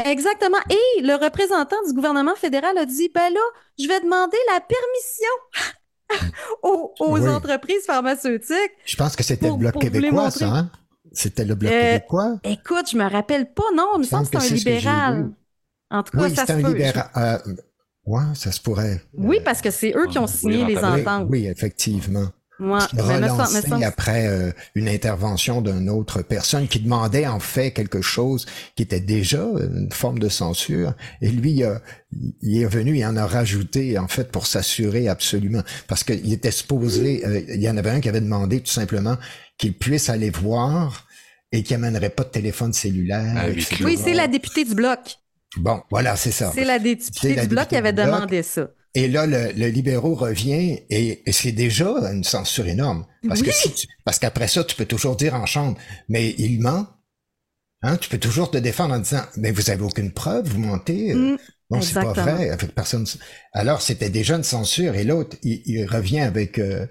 Exactement. Et le représentant du gouvernement fédéral a dit, ben là, je vais demander la permission aux, aux Oui. entreprises pharmaceutiques. Je pense que c'était le Bloc pour québécois, ça, hein? C'était le Bloc Euh, québécois? Écoute, je me rappelle pas, non, il me semble que c'est un libéral. En tout cas, Oui, ça se un peut. libéral. Euh, ouais, ça se pourrait. Oui, parce que c'est eux qui ont signé les. Oui, ententes. oui, effectivement. Relançait semble- après euh, une intervention d'une autre personne qui demandait en fait quelque chose qui était déjà une forme de censure. Et lui, il, est venu, il en a rajouté en fait pour s'assurer absolument. Parce qu'il était supposé, euh, il y en avait un qui avait demandé tout simplement qu'il puisse aller voir et qui amènerait pas de téléphone cellulaire. Ah. Oui, c'est la députée du Bloc. Bon, voilà, c'est ça. C'est la députée la du Bloc qui avait Bloc. demandé ça. Et là, le, le libéraux revient et, et c'est déjà une censure énorme. Parce Oui. que si tu- parce qu'après ça, tu peux toujours dire en chambre, mais il ment. Hein, tu peux toujours te défendre en disant, mais vous avez aucune preuve, vous mentez. Mm, non, c'est pas vrai. Avec personne. Alors, c'était déjà une censure. Et l'autre, il, il revient avec, euh,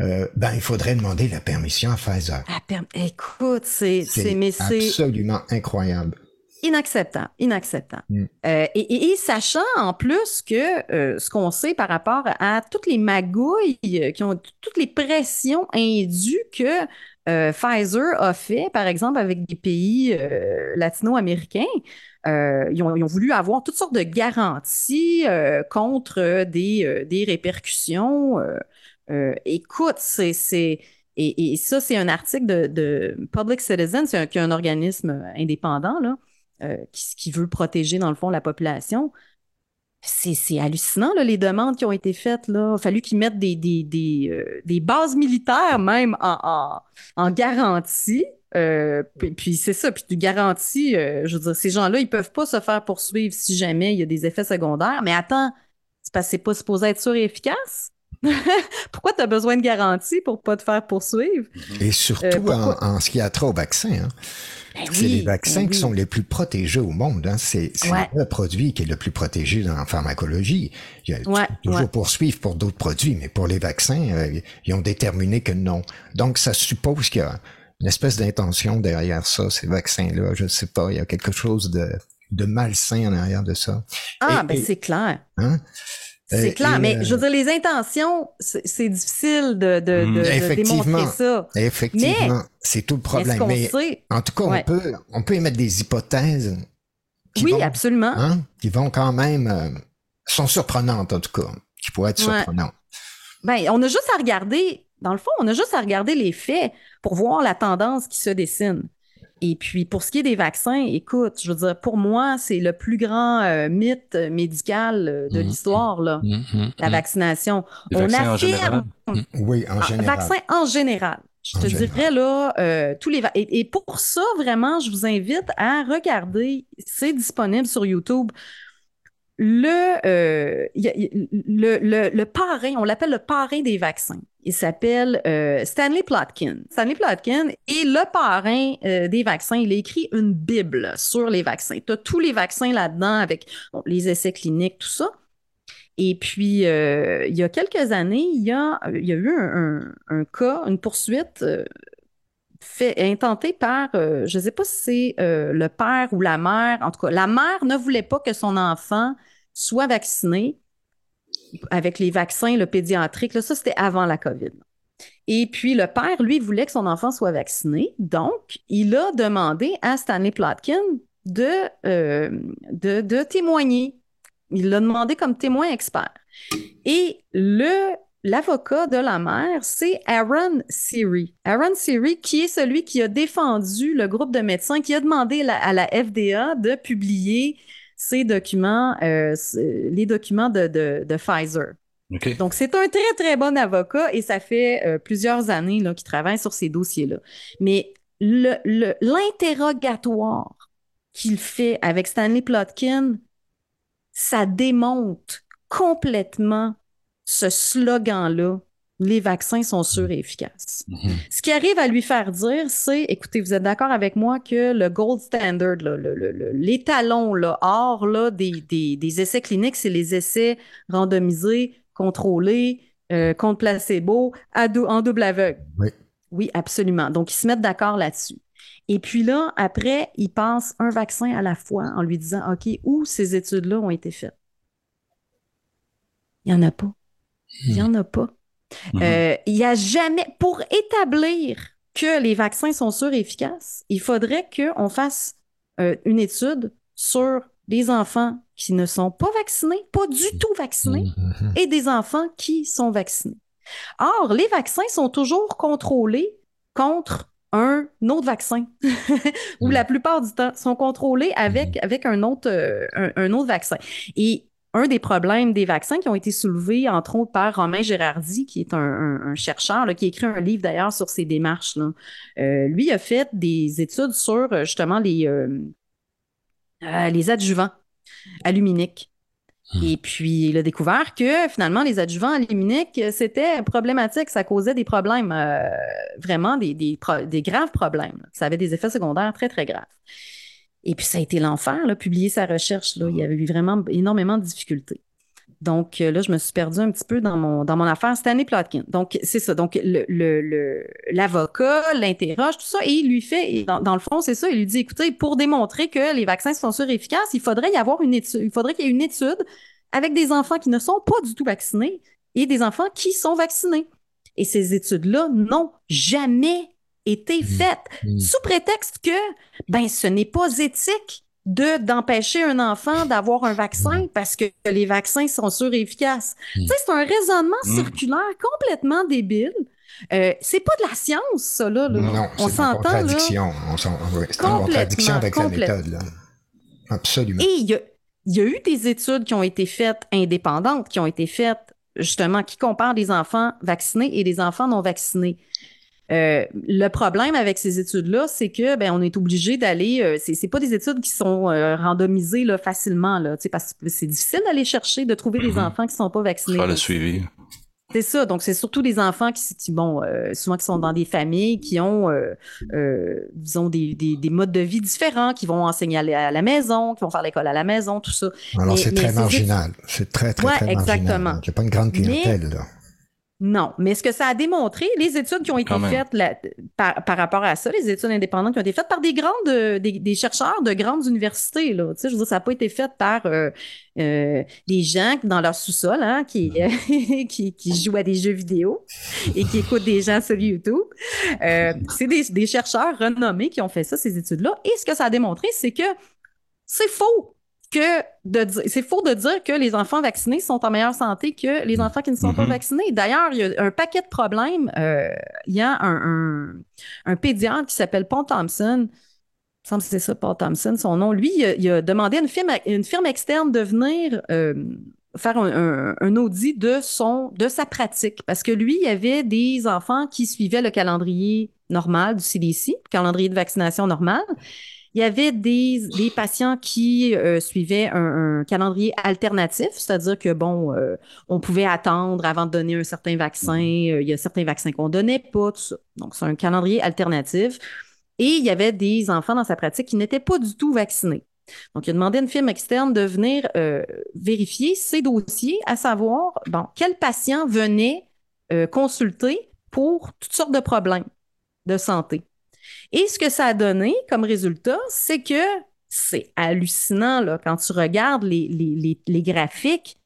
euh, ben, il faudrait demander la permission à Pfizer. Ah, per- Écoute, c'est, c'est, C'est mais c'est absolument incroyable. Inacceptable, inacceptable. Mm. Euh, et, et- et sachant en plus que euh, ce qu'on sait par rapport à toutes les magouilles, qui ont toutes les pressions indues que euh, Pfizer a fait, par exemple, avec des pays latino-américains, ils, ont, ils ont voulu avoir toutes sortes de garanties contre des, des répercussions. écoute, c'est, et, et ça, c'est un article de, de Public Citizen, c'est un, qui est un organisme indépendant, là, qui, qui veut protéger, dans le fond, la population. C'est, hallucinant, là, les demandes qui ont été faites. Là. Il a fallu qu'ils mettent des, des, des, euh, des bases militaires même en, en, en garantie. Euh, puis, puis c'est ça, puis tu garantis, euh, je veux dire, ces gens-là, ils peuvent pas se faire poursuivre si jamais il y a des effets secondaires. Mais attends, c'est parce que c'est pas supposé être sûr et efficace? Pourquoi tu as besoin de garantie pour pas te faire poursuivre? Et surtout Euh, pourquoi- en, en ce qui a trait aux vaccins. Hein. Ben C'est oui, les vaccins ben qui oui. sont les plus protégés au monde. Hein. C'est Ouais. le produit qui est le plus protégé dans la pharmacologie. Il y a, Ouais, toujours ouais. poursuivre pour d'autres produits, mais pour les vaccins, euh, ils ont déterminé que non. Donc, ça suppose qu'il y a une espèce d'intention derrière ça, ces vaccins-là. Je ne sais pas, il y a quelque chose de, de malsain en arrière de ça. Ah, Et- ben c'est clair. Hein? C'est Euh, clair, et, mais euh, je veux dire, les intentions, c'est c'est difficile de, de, Mm. de- de Effectivement. démontrer ça. Effectivement, c'est tout le problème. Mais, sait, en tout cas, Ouais. on peut on peut émettre des hypothèses qui oui, vont absolument. hein, qui vont quand même euh, sont surprenantes en tout cas, qui pourraient être Ouais. surprenantes. Ben, on a juste à regarder, dans le fond, on a juste à regarder les faits pour voir la tendance qui se dessine. Et puis, pour ce qui est des vaccins, écoute, je veux dire, pour moi, c'est le plus grand euh, mythe médical euh, de Mhm. l'histoire, là, Mhm, la mhm. vaccination. Les On vaccins en affirme- général. Oui, en Ah, général. Vaccin en général. Je En te général. dirais là, euh, tous les et, et pour ça, vraiment, je vous invite à regarder, c'est disponible sur YouTube. Le, euh, le, le, le parrain, on l'appelle le parrain des vaccins. Il s'appelle euh, Stanley Plotkin. Stanley Plotkin est le parrain euh, des vaccins. Il a écrit une Bible sur les vaccins. Tu as tous les vaccins là-dedans avec bon, les essais cliniques, tout ça. Et puis, euh, il y a quelques années, il y a, il y a eu un, un- un cas, une poursuite euh, fait, intentée par, euh, je ne sais pas si c'est euh, le père ou la mère, en tout cas, la mère ne voulait pas que son enfant soit vacciné avec les vaccins, le pédiatrique. Là, ça, c'était avant la COVID. Et puis, le père, lui, voulait que son enfant soit vacciné. Donc, il a demandé à Stanley Plotkin de, euh, de témoigner. Il l'a demandé comme témoin expert. Et le l'avocat de la mère, c'est Aaron Siri. Aaron Siri, qui est celui qui a défendu le groupe de médecins, qui a demandé à la FDA de publier ces documents, euh, les documents de, de, Pfizer. Donc, c'est un très, très bon avocat et ça fait euh, plusieurs années qu'il travaille sur ces dossiers-là. Mais l'interrogatoire qu'il fait avec Stanley Plotkin, ça démonte complètement ce slogan-là les vaccins sont sûrs et efficaces. Mm-hmm. Ce qui arrive à lui faire dire, c'est, écoutez, vous êtes d'accord avec moi que le gold standard, l'étalon hors là, des, des, essais cliniques, c'est les essais randomisés, contrôlés, euh, contre placebo, en double aveugle. Oui. Oui, absolument. Donc, ils se mettent d'accord là-dessus. Et puis là, après, ils pensent un vaccin à la fois en lui disant, OK, où ces études-là ont été faites? Il n'y en a pas. Il n'y en a pas. Mhm. Euh, il n'y a jamais, pour établir que les vaccins sont sûrs et efficaces, il faudrait qu'on fasse euh, une étude sur des enfants qui ne sont pas vaccinés, pas du tout vaccinés, mhm. et des enfants qui sont vaccinés. Or, les vaccins sont toujours contrôlés contre un autre vaccin, ou mhm. la plupart du temps sont contrôlés avec, avec un, autre, euh, un, autre vaccin. Et un des problèmes des vaccins qui ont été soulevés, entre autres, par Romain Gérardi, qui est un, chercheur, qui a écrit un livre d'ailleurs sur ces démarches. Là. Euh, lui a fait des études sur justement les, euh, euh, les adjuvants aluminiques. Hmm. Et puis, il a découvert que finalement, les adjuvants aluminiques, c'était problématique. Ça causait des problèmes, vraiment des, des, des, graves problèmes. Ça avait des effets secondaires très, très graves. Et puis, ça a été l'enfer, publier sa recherche. Là. Il y avait eu vraiment énormément de difficultés. Donc euh, là, je me suis perdue un petit peu dans mon, dans mon affaire Stanley Plotkin. Donc, c'est ça. Donc, l'avocat le, l'interroge, tout ça, et il lui fait, dans, le fond, c'est ça, il lui dit, écoutez, pour démontrer que les vaccins sont sûrs et efficaces, il faudrait y avoir une étude, il faudrait qu'il y ait une étude avec des enfants qui ne sont pas du tout vaccinés et des enfants qui sont vaccinés. Et ces études-là n'ont jamais été mmh. faite mmh. sous prétexte que ben ce n'est pas éthique de d'empêcher un enfant d'avoir un vaccin mmh. parce que les vaccins sont sûrs et efficaces. Tu sais, c'est un raisonnement circulaire complètement débile. Euh, c'est pas de la science, ça, là. Non, on s'entend, contradiction. c'est une contradiction avec la méthode, là. Absolument. Et il y a, y a eu des études qui ont été faites indépendantes, qui ont été faites, justement, qui comparent des enfants vaccinés et des enfants non vaccinés. Euh, le problème avec ces études-là, c'est que ben on est obligé d'aller. Euh, c'est, c'est pas des études qui sont euh, randomisées là, facilement là, parce que c'est difficile d'aller chercher, de trouver des mhm. enfants qui sont pas vaccinés. Faire le suivi. C'est ça. Donc, c'est surtout des enfants qui, qui bon, euh, souvent qui sont dans des familles qui ont, disons, des, des, des, modes de vie différents, qui vont enseigner à la maison, qui vont faire l'école à la maison, tout ça. Alors, c'est très marginal. C'est très, très, très exactement. marginal. Il n'y a pas une grande clientèle, là. Non, mais ce que ça a démontré, les études qui ont été faites par, rapport à ça, les études indépendantes qui ont été faites par des grandes, euh, des, chercheurs de grandes universités, là, tu sais, je veux dire, ça n'a pas été fait par euh, euh, des gens dans leur sous-sol, hein, qui, qui, qui, jouent à des jeux vidéo et qui écoutent des gens sur YouTube. c'est des, des chercheurs renommés qui ont fait ça, ces études-là. Et ce que ça a démontré, c'est que c'est faux que de c'est faux de dire que les enfants vaccinés sont en meilleure santé que les enfants qui ne sont pas mm-hmm. vaccinés. D'ailleurs, il y a un paquet de problèmes. Euh, il y a un, un, pédiatre qui s'appelle Paul Thompson. Il semble que c'est ça, Paul Thompson, son nom. Lui, il a, demandé à une firme, une firme externe de venir euh, faire un, un, audit de son de sa pratique. Parce que lui, il y avait des enfants qui suivaient le calendrier normal du CDC, calendrier de vaccination normal. Il y avait des, patients qui euh, suivaient un, calendrier alternatif, c'est-à-dire que, bon, euh, on pouvait attendre avant de donner un certain vaccin. Euh, il y a certains vaccins qu'on donnait pas, tout ça. Donc, c'est un calendrier alternatif. Et il y avait des enfants dans sa pratique qui n'étaient pas du tout vaccinés. Donc, il a demandé à une firme externe de venir vérifier ces dossiers, à savoir, bon, quels patients venaient consulter pour toutes sortes de problèmes de santé. Et ce que ça a donné comme résultat, c'est que c'est hallucinant là, quand tu regardes les, les, les, graphiques.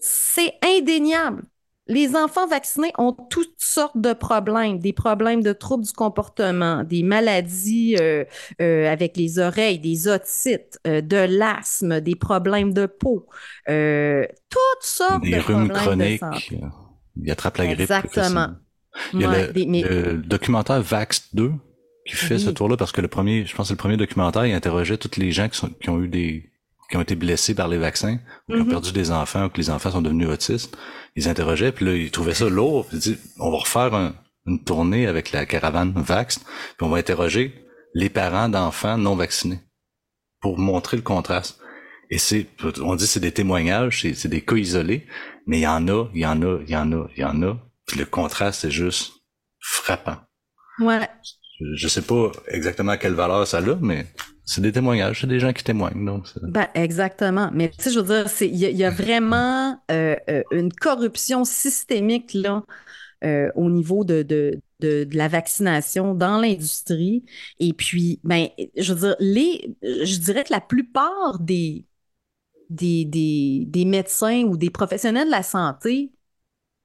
C'est indéniable. Les enfants vaccinés ont toutes sortes de problèmes, des problèmes de troubles du comportement, des maladies euh, euh, avec les oreilles, des otites, euh, de l'asthme, des problèmes de peau, toutes sortes des de rhumes problèmes chroniques. il attrape la grippe. Exactement. Il y a le, documentaire Vax 2 qui fait ce tour-là parce que le premier, je pense que le premier documentaire, il interrogeait tous les gens qui, sont, qui ont eu des qui ont été blessés par les vaccins, ou qui ont mm-hmm. perdu des enfants, ou que les enfants sont devenus autistes. Ils interrogeaient, puis là, ils trouvaient ça lourd. Ils disaient, on va refaire une tournée avec la caravane Vax, puis on va interroger les parents d'enfants non vaccinés pour montrer le contraste. Et c'est, on dit c'est des témoignages, c'est des cas isolés, mais il y en a, il y en a, il y en a, il y en a. Puis le contraste, c'est juste frappant. Ouais. Je, sais pas exactement quelle valeur ça a, mais c'est des témoignages, c'est des gens qui témoignent. Donc ben, exactement. Mais tu sais, je veux dire, il y, a vraiment euh, euh, une corruption systémique là euh, au niveau de, de, de, la vaccination dans l'industrie. Et puis, ben, je veux dire, les, je dirais que la plupart des, des, des, des médecins ou des professionnels de la santé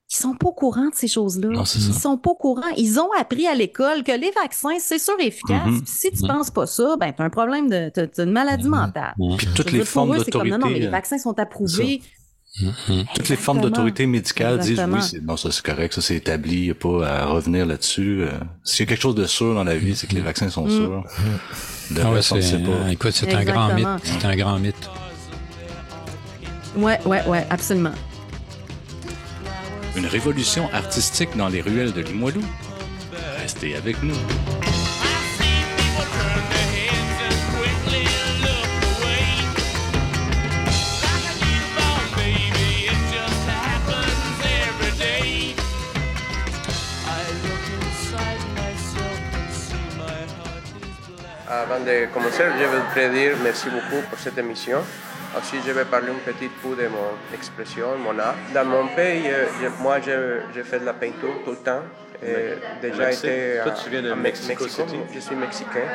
ils sont pas au courant de ces choses-là. Ils sont pas au courant. Ils ont appris à l'école que les vaccins, c'est sûr efficace. Mm-hmm. Si tu ne penses pas ça, ben as un problème de as, une maladie mm-hmm. mentale. Puis toutes les formes d'autorité. Non, non, mais les vaccins sont approuvés. Mm-hmm. Toutes les formes d'autorité médicale disent oui, c'est, non, ça c'est correct, ça c'est établi, il n'y a pas à revenir là-dessus. Euh, s'il y a quelque chose de sûr dans la vie, c'est que les vaccins sont sûrs. Ah ouais, c'est, pas. Écoute, c'est un grand mythe. C'est un grand mythe. Ouais, ouais, ouais, absolument. Une révolution artistique dans les ruelles de Limoilou? Restez avec nous. Avant de commencer, je veux dire merci beaucoup pour cette émission. Aussi, je vais parler un petit peu de mon expression, mon art. Dans mon pays, je, moi, j'ai fait de la peinture tout le temps. Et déjà été Toi, tu viens de Mexico, City. Je suis mexicain.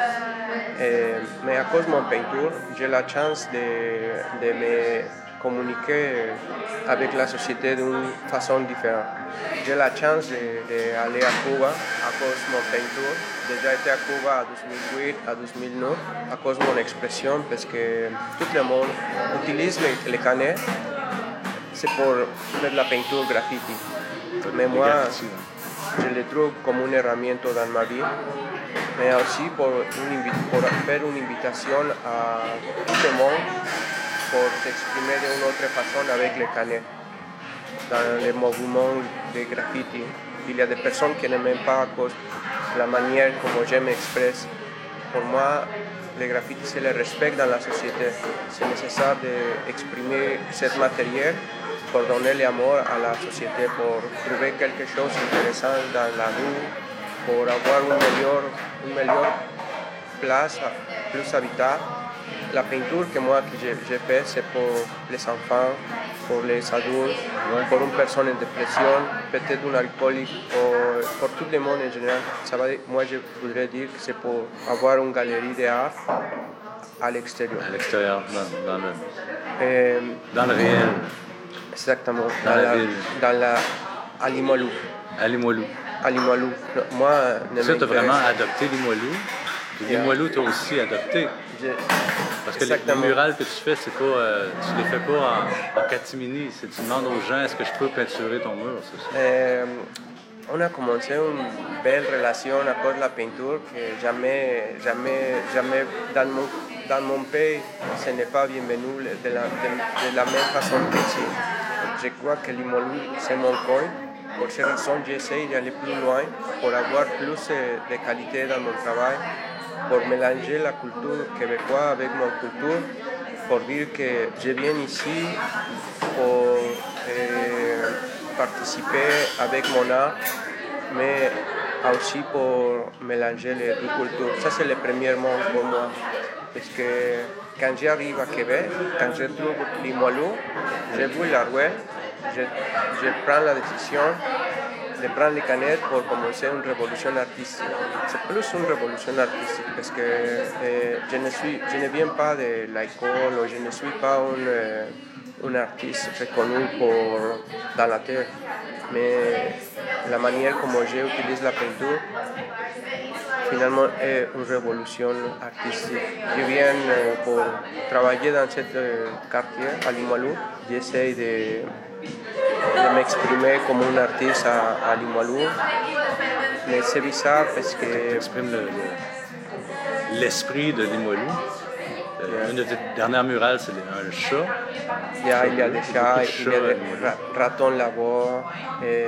mais à cause de mon peinture, j'ai la chance de, de me communiquer avec la société d'une façon différente. J'ai la chance d'aller à Cuba à cause de mon peinture. Déjà été à Cuba en 2008, à 2009, à cause de mon expression, parce que tout le monde utilise les, canets, c'est pour faire la peinture graffiti. Mais moi, je le trouve comme une herramienta dans ma vie, mais aussi pour, pour faire une invitation à tout le monde pour s'exprimer d'une autre façon avec les canets. Dans les mouvements de graffiti, il y a des personnes qui n'aiment pas la manière dont je m'expresse. Pour moi, le graffiti, c'est le respect dans la société. C'est nécessaire d'exprimer cette matière pour donner l'amour à la société, pour trouver quelque chose d'intéressant dans la rue, pour avoir une meilleure, une meilleure place plus habitable la peinture que moi que j'ai fait, c'est pour les enfants, pour les adultes, pour une personne en dépression, peut-être un alcoolique, pour, pour, tout le monde en général. Ça va, moi, je voudrais dire que c'est pour avoir une galerie d'art à l'extérieur. À l'extérieur, dans, le, euh, dans le réel. Exactement. Dans, dans la, ville. Dans la, à Limoilou. À Limoilou. À Limoilou. Moi, tu as vraiment adopté Limoilou. Limoilou, tu as aussi adopté. Parce que les, murales que tu fais, c'est pas, euh, tu les fais pas en, catimini. C'est tu demandes aux gens est-ce que je peux peinturer ton mur, c'est ça? Euh, on a commencé une belle relation à cause de la peinture que jamais, jamais, jamais dans mon, dans mon pays, ce n'est pas bienvenu de la, de, la même façon qu'ici. Je crois que Limolou, c'est mon coin. Pour cette raison, j'essaie d'aller plus loin pour avoir plus de qualité dans mon travail pour mélanger la culture québécoise avec mon culture, pour dire que je viens ici pour euh, participer avec mon art, mais aussi pour mélanger les deux cultures. Ça, c'est le premier mot pour moi. Parce que quand j'arrive à Québec, quand je trouve Limoilou, je vois la ruelle, je, je prends la décision de prendre les canettes pour commencer une révolution artistique. C'est plus une révolution artistique parce que euh, je, ne suis, je ne viens pas de l'école ou je ne suis pas un, euh, un artiste reconnu pour, dans la terre. Mais la manière comme j'utilise la peinture, finalement, est une révolution artistique. Je viens euh, pour travailler dans ce quartier, à Limoilou. J'essaie de de m'exprimer comme un artiste à, à. Mais c'est bizarre parce que Tu exprimes le- le- l'esprit de Limoilou. Euh, Une de tes dernières murales, c'est un chat. il y a, il y a des chats, il y a des ratons là-bas. et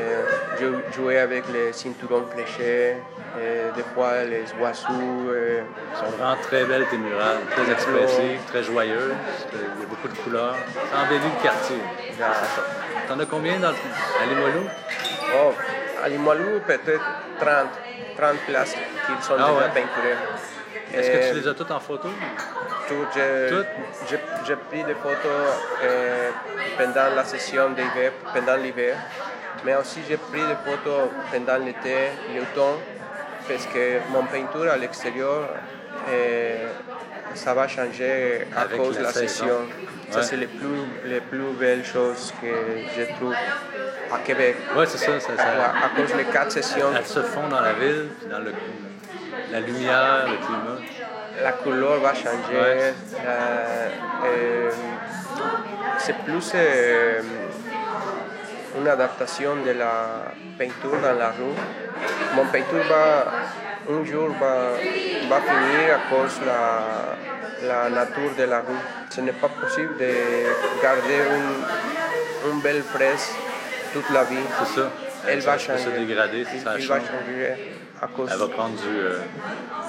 Je jouais avec les cinturons fléchés, et des fois les oiseaux. Elles sont vraiment très belles, tes murales. Très expressives, très joyeuses. Il y a beaucoup de couleurs. Ça embellit le quartier. T'en as combien dans le... à Limoilou? Oh, à Limoilou, peut-être 30, 30 places qui sont Ah déjà ouais? peinturées. Est-ce que tu les as toutes en photo? Tout, j'ai, pris des photos euh, pendant la session d'hiver, pendant l'hiver, mais aussi j'ai pris des photos pendant l'été, l'automne, parce que mon peinture à l'extérieur, euh, ça va changer à Avec cause de la session. Ça, c'est les plus, les plus belles choses que je trouve à Québec. Oui, c'est ça. ça, ça- À, à cause des quatre sessions, Elles se font dans la ville, puis dans le, la lumière, le climat. La couleur va changer. Ouais. euh, euh, c'est plus euh, une adaptation de la peinture dans la rue. Mon peinture va, un jour va, va finir à cause de la, la nature de la rue. Ce n'est pas possible de garder une, une belle fraise toute la vie. C'est ça. Elle va se dégrader Il, il changer à cause Elle va prendre du, euh,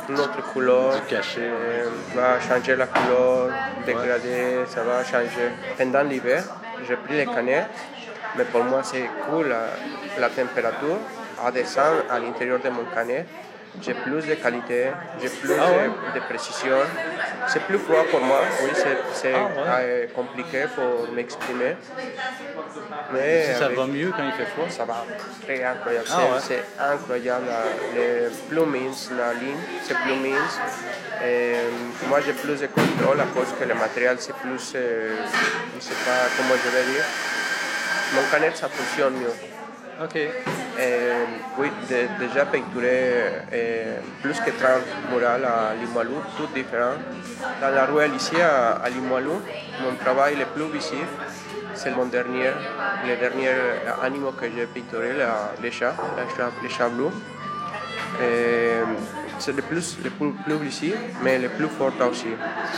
d'une autre couleur. du cachet. Euh, va changer la couleur, dégrader, ça va changer. Pendant l'hiver, j'ai pris les canettes, mais pour moi c'est cool la, la température. À descendre à l'intérieur de mon canette, j'ai plus de qualité, j'ai plus Ah ouais? de, de précision. C'est plus froid pour moi, oui, c'est Ah ouais? euh, compliqué pour m'exprimer. Mais Si ça avec- va mieux quand il fait froid? ça va très incroyable. Ah c'est, ouais? c'est incroyable. la- Les plumins, la ligne, c'est plumins. Et moi, j'ai plus de contrôle à cause que le matériel, c'est plus. euh, je ne sais pas comment je vais dire. Mon canette, ça fonctionne mieux. OK. Oui, de- déjà peinturé euh, plus que 30 murales à Limoilou, toutes différentes. Dans la ruelle ici à, à Limoilou, mon travail le plus visible, c'est mon dernier, le dernier animal que j'ai peinturé, la- les chats, les chats bleus. Euh, c'est le plus, le plus, plus visible, mais le plus fort aussi.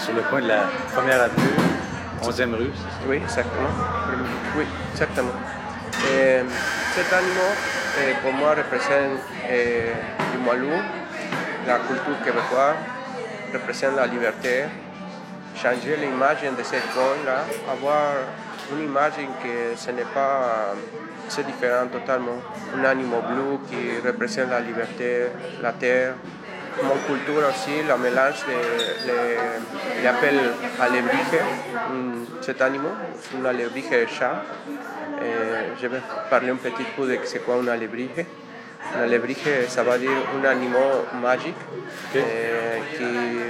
Sur le coin de la première avenue, 11e rue. Oui, exactement. Oui, exactement. Cet animal, pour moi, représente euh, Limoilou, la culture québécoise, représente la liberté. Changer l'image de cette coin-là, avoir une image que ce n'est pas. C'est différent totalement. Un animal bleu qui représente la liberté, la terre. Mon culture aussi, la mélange de, de, alebrije, un- cet animal, un alebrije chat. Et je vais parler un petit peu de c'est quoi un alebrije. Un alebrije, ça veut dire un animal magique eh, qui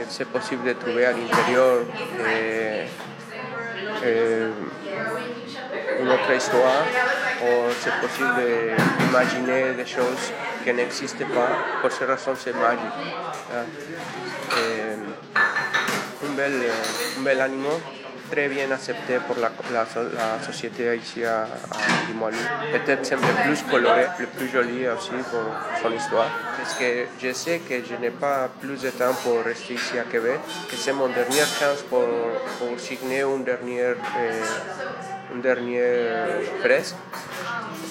c'est possible de trouver à l'intérieur de, euh, une autre histoire, ou c'est possible d'imaginer des choses qui n'existent pas. Pour ces raisons, c'est magique. Ah. Et un bel, un bel animal, très bien accepté pour la, la, so- la société ici à, à. Peut-être c'est le plus coloré, le plus joli aussi pour son histoire. Parce que je sais que je n'ai pas plus de temps pour rester ici à Québec, que c'est mon dernière chance pour, signer une dernière, euh, une dernière fresque.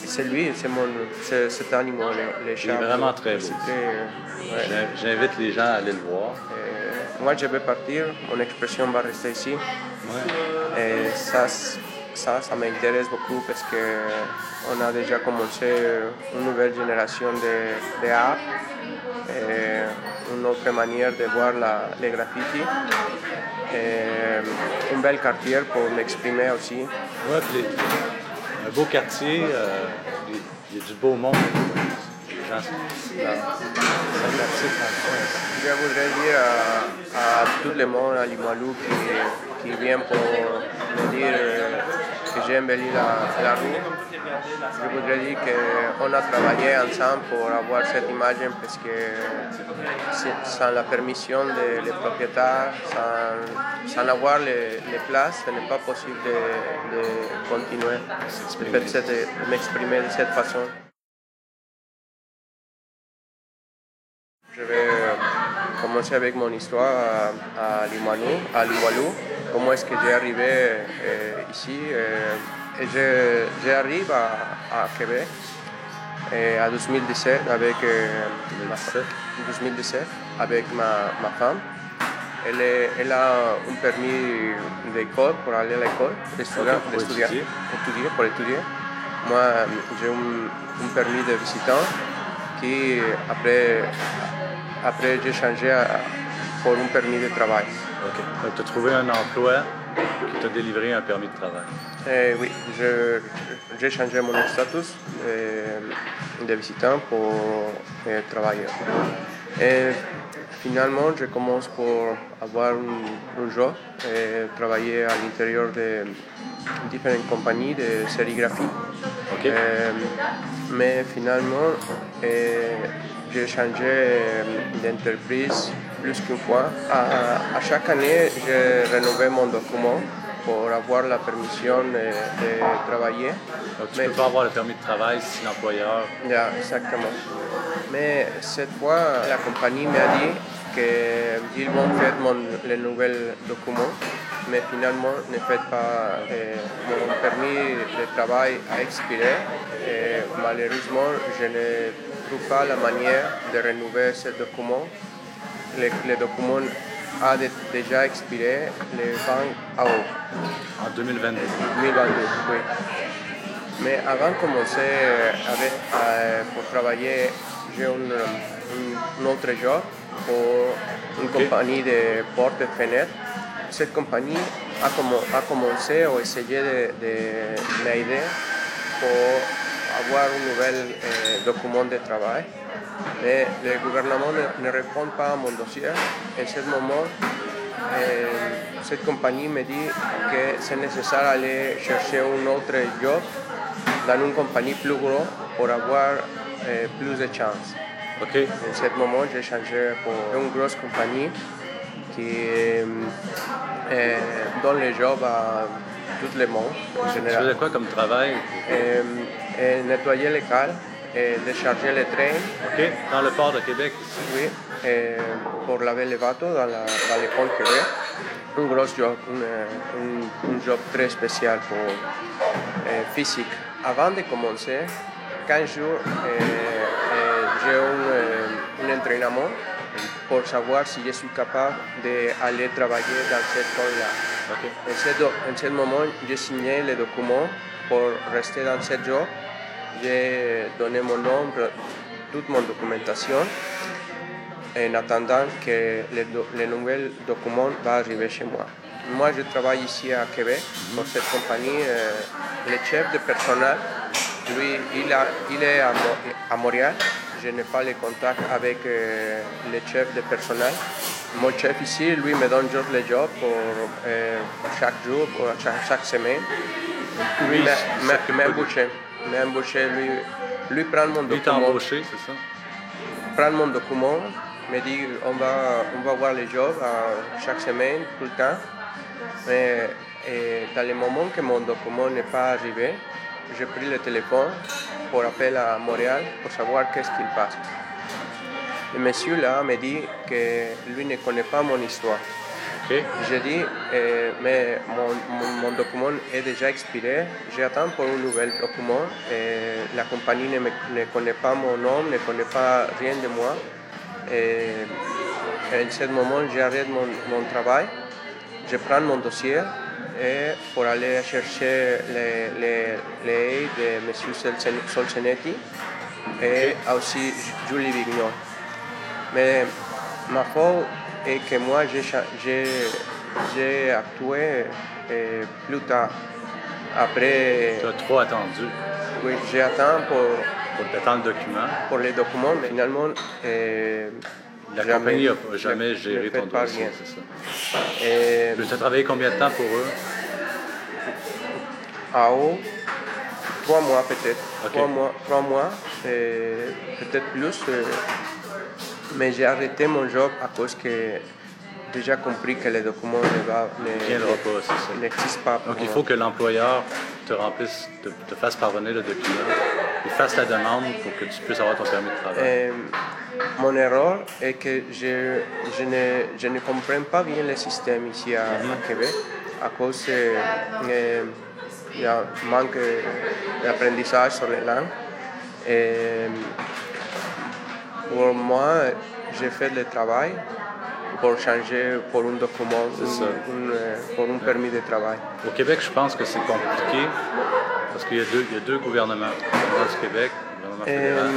C'est lui, c'est mon, c'est cet animal, le, le Il est chat. vraiment très beau. Ouais. J'invite les gens à aller le voir. Euh, moi, je vais partir, mon expression va rester ici. Et ça, ça, ça m'intéresse beaucoup parce que on a déjà commencé une nouvelle génération de, de art, et une autre manière de voir la, les graffitis. Et un bel quartier pour m'exprimer aussi. Ouais, puis un beau quartier, euh, il y a du beau monde. Les gens. Je voudrais dire à, à tout le monde à Limoilou qui, qui vient pour me dire euh, que j'ai embelli la, la rue. Je voudrais dire qu'on a travaillé ensemble pour avoir cette image parce que sans la permission des propriétaires, sans, sans avoir les, les, places, ce n'est pas possible de, de continuer. De m'exprimer de cette façon. Je vais commencer avec mon histoire à, à Limanu, à. Comment est-ce que j'ai arrivé euh, ici euh, et J'arrive à, à, Québec et en 2017 avec, euh, 2017 avec ma, ma femme. Elle, est, elle, a un permis d'école pour aller à l'école, d'étudier, pour, étudier. étudier, pour étudier. Moi, j'ai un, un, permis de visitant qui, après, après j'ai changé à, pour un permis de travail. OK. Donc, tu as trouvé un emploi qui t'a délivré un permis de travail? Eh, oui, j'ai changé mon statut de, de visitant pour travailler. Et finalement, je commence pour avoir un, un job et travailler à l'intérieur de différentes compagnies de sérigraphie. Okay. mais finalement, j'ai changé d'entreprise plus qu'une fois. À, à, chaque année, j'ai rénové mon document pour avoir la permission de, de travailler. Donc tu ne peux pas avoir le permis de travail si l'employeur... Yeah, exactement. Mais cette fois, la compagnie m'a dit qu'ils vont faire mon, le nouvel document, mais finalement ne fait pas. Eh, mon permis de travail a expiré et malheureusement, je ne trouve pas la manière de renouveler ce document. Le, le document a de, déjà expiré le 20 août. En 2022 2022, oui. Mais avant de commencer avec, euh, pour travailler, j'ai un, un, autre job pour une okay. compagnie de portes et fenêtres. Cette compagnie a, a commencé à essayer de, de m'aider pour avoir un nouvel euh, document de travail. Mais le gouvernement ne, ne, répond pas à mon dossier. En ce moment, euh, cette compagnie me dit que c'est nécessaire d'aller chercher un autre job dans une compagnie plus grosse pour avoir euh, plus de chances. Okay. En ce moment, j'ai changé pour une grosse compagnie qui donne les jobs à tout le monde en général. Tu faisais quoi comme travail? Euh, euh, nettoyer les cales et décharger les trains. OK. Dans le port de Québec ici? Oui. Et pour laver les bateaux dans, la, dans les ponts Québec. Un gros job, un, un, un job très spécial pour euh, physique. Avant de commencer, 15 jours, j'ai un entraînement pour savoir si je suis capable d'aller travailler dans cette. Okay. En, ce, en ce moment, j'ai signé le document pour rester dans ce job. J'ai donné mon nom, toute mon documentation, en attendant que le, do, le nouvel document va arriver chez moi. Moi, je travaille ici à Québec pour cette compagnie. Euh, le chef de personnel, lui, il, a, il est à, à Montréal je n'ai pas les contacts avec euh, les chefs de personnel. Mon chef ici, lui, me donne juste le job pour euh, chaque jour, pour chaque, chaque semaine. Lui, m'embauché. M'embauché, lui, lui prend mon lui document. embauché, c'est ça? Prend mon document, me dit on va, on va voir les jobs euh, chaque semaine, tout le temps. Mais et dans le moment que mon document n'est pas arrivé, j'ai pris le téléphone pour appeler à Montréal pour savoir qu'est-ce qu'il passe. Le monsieur là me dit que lui ne connaît pas mon histoire. Okay. J'ai dit, eh, mais mon, mon, mon, document est déjà expiré, j'attends pour un nouvel document. Et la compagnie ne, me, ne, connaît pas mon nom, ne connaît pas rien de moi. Et en ce moment, j'arrête mon, mon travail, je prends mon dossier et pour aller chercher les, les, de M. Solzenetti et aussi Julie Vignon. Mais ma faute est que moi, j'ai actué et plus tard. Après. Tu as trop attendu. Oui, j'ai attendu pour. Pour le document. Pour les documents, mais finalement. Euh, la jamais, compagnie n'a jamais géré ton dossier, c'est ça. Et... Tu as travaillé combien de temps pour eux? à haut, trois mois peut-être. Trois mois, trois mois peut-être plus. mais j'ai arrêté mon job à cause que déjà compris que les documents n'existent pas. Donc il faut que l'employeur te remplisse, te, fasse parvenir le document, il fasse la demande pour que tu puisses avoir ton permis de travail. Euh, mon erreur est que je, je, ne, je ne comprends pas bien le système ici à. Québec à cause un manque d'apprentissage sur les langues. Et pour moi, j'ai fait le travail pour changer pour un document, pour un permis de travail. Au Québec, je pense que c'est compliqué parce qu'il y, y, a deux gouvernements. Le gouvernement du Québec, fédéral.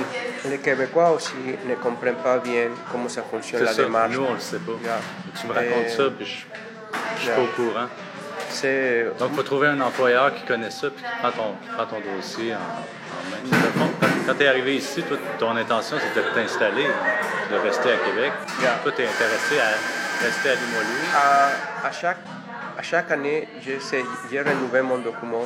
les Québécois aussi ne comprennent pas bien comment ça fonctionne la démarche. Nous, on ne le sait pas. Tu me racontes ça, puis je ne suis pas au courant. Donc, il faut trouver un employeur qui connaît ça, puis qui prend ton, ton dossier en, main. Quand tu es arrivé ici, toi, ton intention, c'était de t'installer, de rester à Québec. Toi, tu es intéressé à rester à Limoilou. À, chaque, à chaque année, j'ai renouvelé mon document.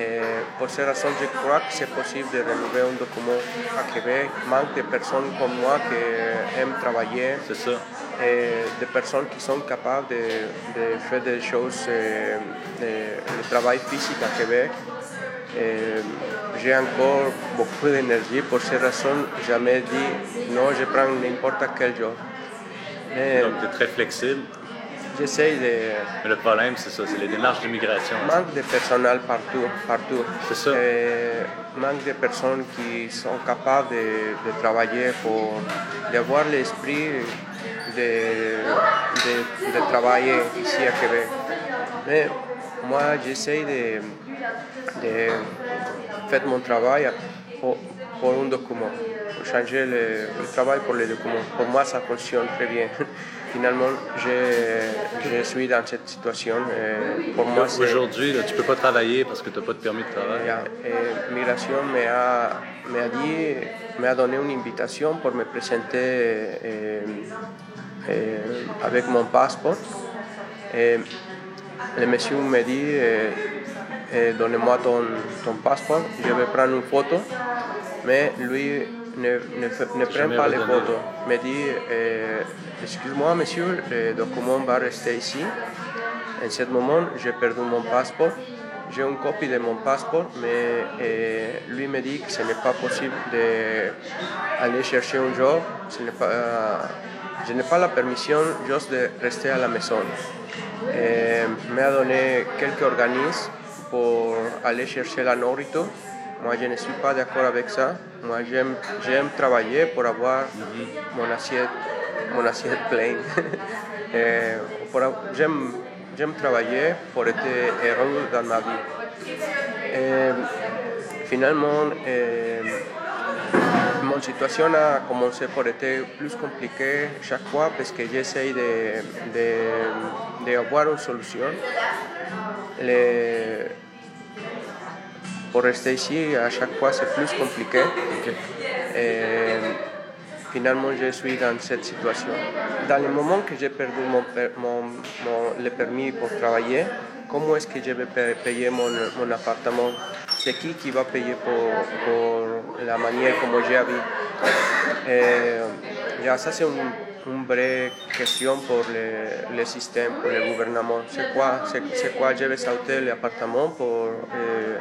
Et pour cette raison, je crois que c'est possible de renouveler un document à Québec. Manque de personnes comme moi qui aiment travailler. C'est ça des personnes qui sont capables de, faire des choses, de, travail physique à Québec. J'ai encore beaucoup d'énergie, pour cette raison, jamais dit non, je prends n'importe quel job. Donc, tu es très flexible. J'essaie de. Mais le problème, c'est ça, c'est les démarches d'immigration. Manque de personnel partout. partout. C'est ça. manque de personnes qui sont capables de, de travailler pour avoir l'esprit de, de, travailler ici à Québec. Mais moi, j'essaie de, de faire mon travail pour, pour un document, pour changer le, travail pour les documents. Pour moi, ça fonctionne très bien. Finalement, je, je suis dans cette situation. pour moi, Aujourd'hui, tu ne peux pas travailler parce que tu n'as pas de permis de travail. Et, migration m'a dit, m'a donné une invitation pour me présenter eh, avec mon passeport. Et le monsieur me dit, donnez-moi ton, ton, passeport, je vais prendre une photo. Mais lui ne, ne, prend pas les photos. Il me dit, excuse-moi monsieur, le document va rester ici? En ce moment, j'ai perdu mon passeport. J'ai une copie de mon passeport, mais lui me dit que ce n'est pas possible d'aller chercher un job. Ce n'est pas, je n'ai pas la permission juste de rester à la maison. Eh, me a donné quelques organismes pour aller chercher la nourriture. Moi, je ne suis pas d'accord avec ça. Moi, j'aime travailler pour avoir mon assiette, mon assiette pleine. j'aime travailler pour être heureux dans ma vie. Finalement, mon situation a commencé por être plus compliquée chaque fois parce que j'essaie de, de, de, avoir une solution. Le, pour rester ici, à chaque fois, c'est plus compliqué. Et finalement, je suis dans cette situation. Dans le moment que j'ai perdu mon, mon, mon, le permis pour travailler, comment est-ce que je vais payer mon, mon appartement c'est qui qui va payer pour, la manière comme j'ai vécu. Et, ça, c'est une, vraie question pour le, le, système, pour le gouvernement. C'est quoi, c'est, quoi je vais sauter l'appartement pour, euh,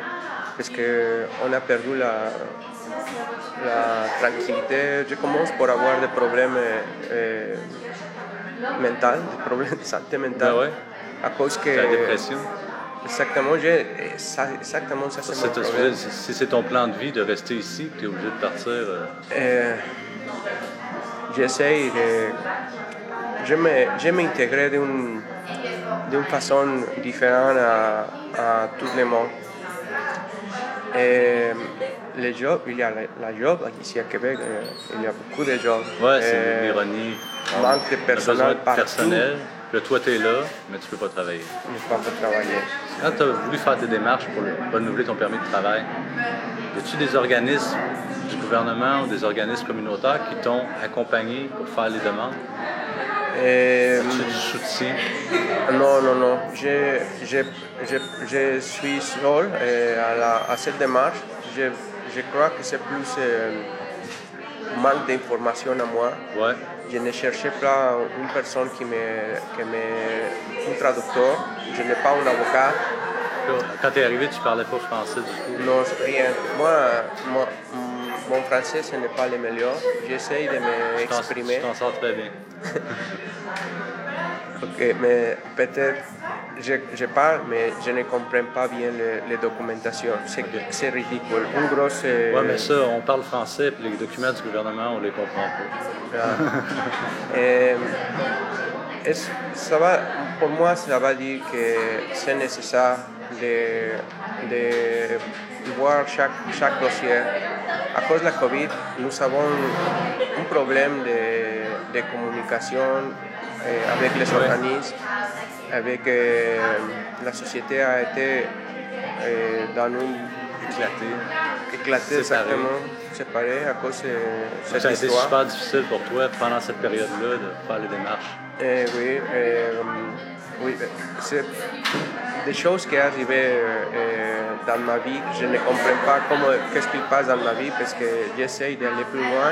parce qu'on a perdu la, la tranquillité. Je commence pour avoir des problèmes euh, mentaux, des problèmes de santé mentale. Ben ouais. À cause que. La dépression. Exactement, exactement ça, c'est Si c'est ton plan de vie de rester ici, tu es obligé de partir. Euh... Euh, J'essaie de. Je m'intégrer d'une façon différente à, à tout le monde. Et les jobs, il y a la, job ici à Québec, euh, il y a beaucoup de jobs. Ouais, c'est l'ironie. Manque de personnel partout. Personnel. Puis toi, tu es là, mais tu ne peux pas travailler. Je ne peux pas travailler. Quand tu as voulu faire tes démarches pour renouveler ton permis de travail, y a-tu des organismes du gouvernement ou des organismes communautaires qui t'ont accompagné pour faire les demandes? Euh, du soutien? non, non, non. Je, je, je, je suis seul euh, à, la, à cette démarche. Je, je crois que c'est plus euh, manque d'informations à moi. Ouais. Je ne cherchais pas une personne qui me, qui me, un traducteur. Je n'ai pas un avocat. Quand tu es arrivé, tu parlais pas français du tout. Non, rien. Moi, moi, mon français, ce n'est pas le meilleur. J'essaye de m'exprimer. Tu t'en sors très bien. Ok, mais peut-être je, je parle, mais je ne comprends pas bien les, les documentations. C'est c'est ridicule. Une grosse. euh, Ouais, mais ça, on parle français, puis les documents du gouvernement, on les comprend pas. ah. Euh, ça va, pour moi, ça va dire que c'est nécessaire de, de voir chaque, chaque dossier. À cause de la COVID, nous avons un problème de, de communication avec les organismes, avec euh, la société a été euh, dans une Éclaté. éclatée Séparée. exactement, séparée à cause de cette Ça a été histoire. super difficile pour toi pendant cette période-là de faire les démarches. Eh oui, eh, oui, c'est des choses qui arrivent euh, dans ma vie. Je ne comprends pas comment, qu'est-ce qui passe dans ma vie parce que j'essaie d'aller plus loin.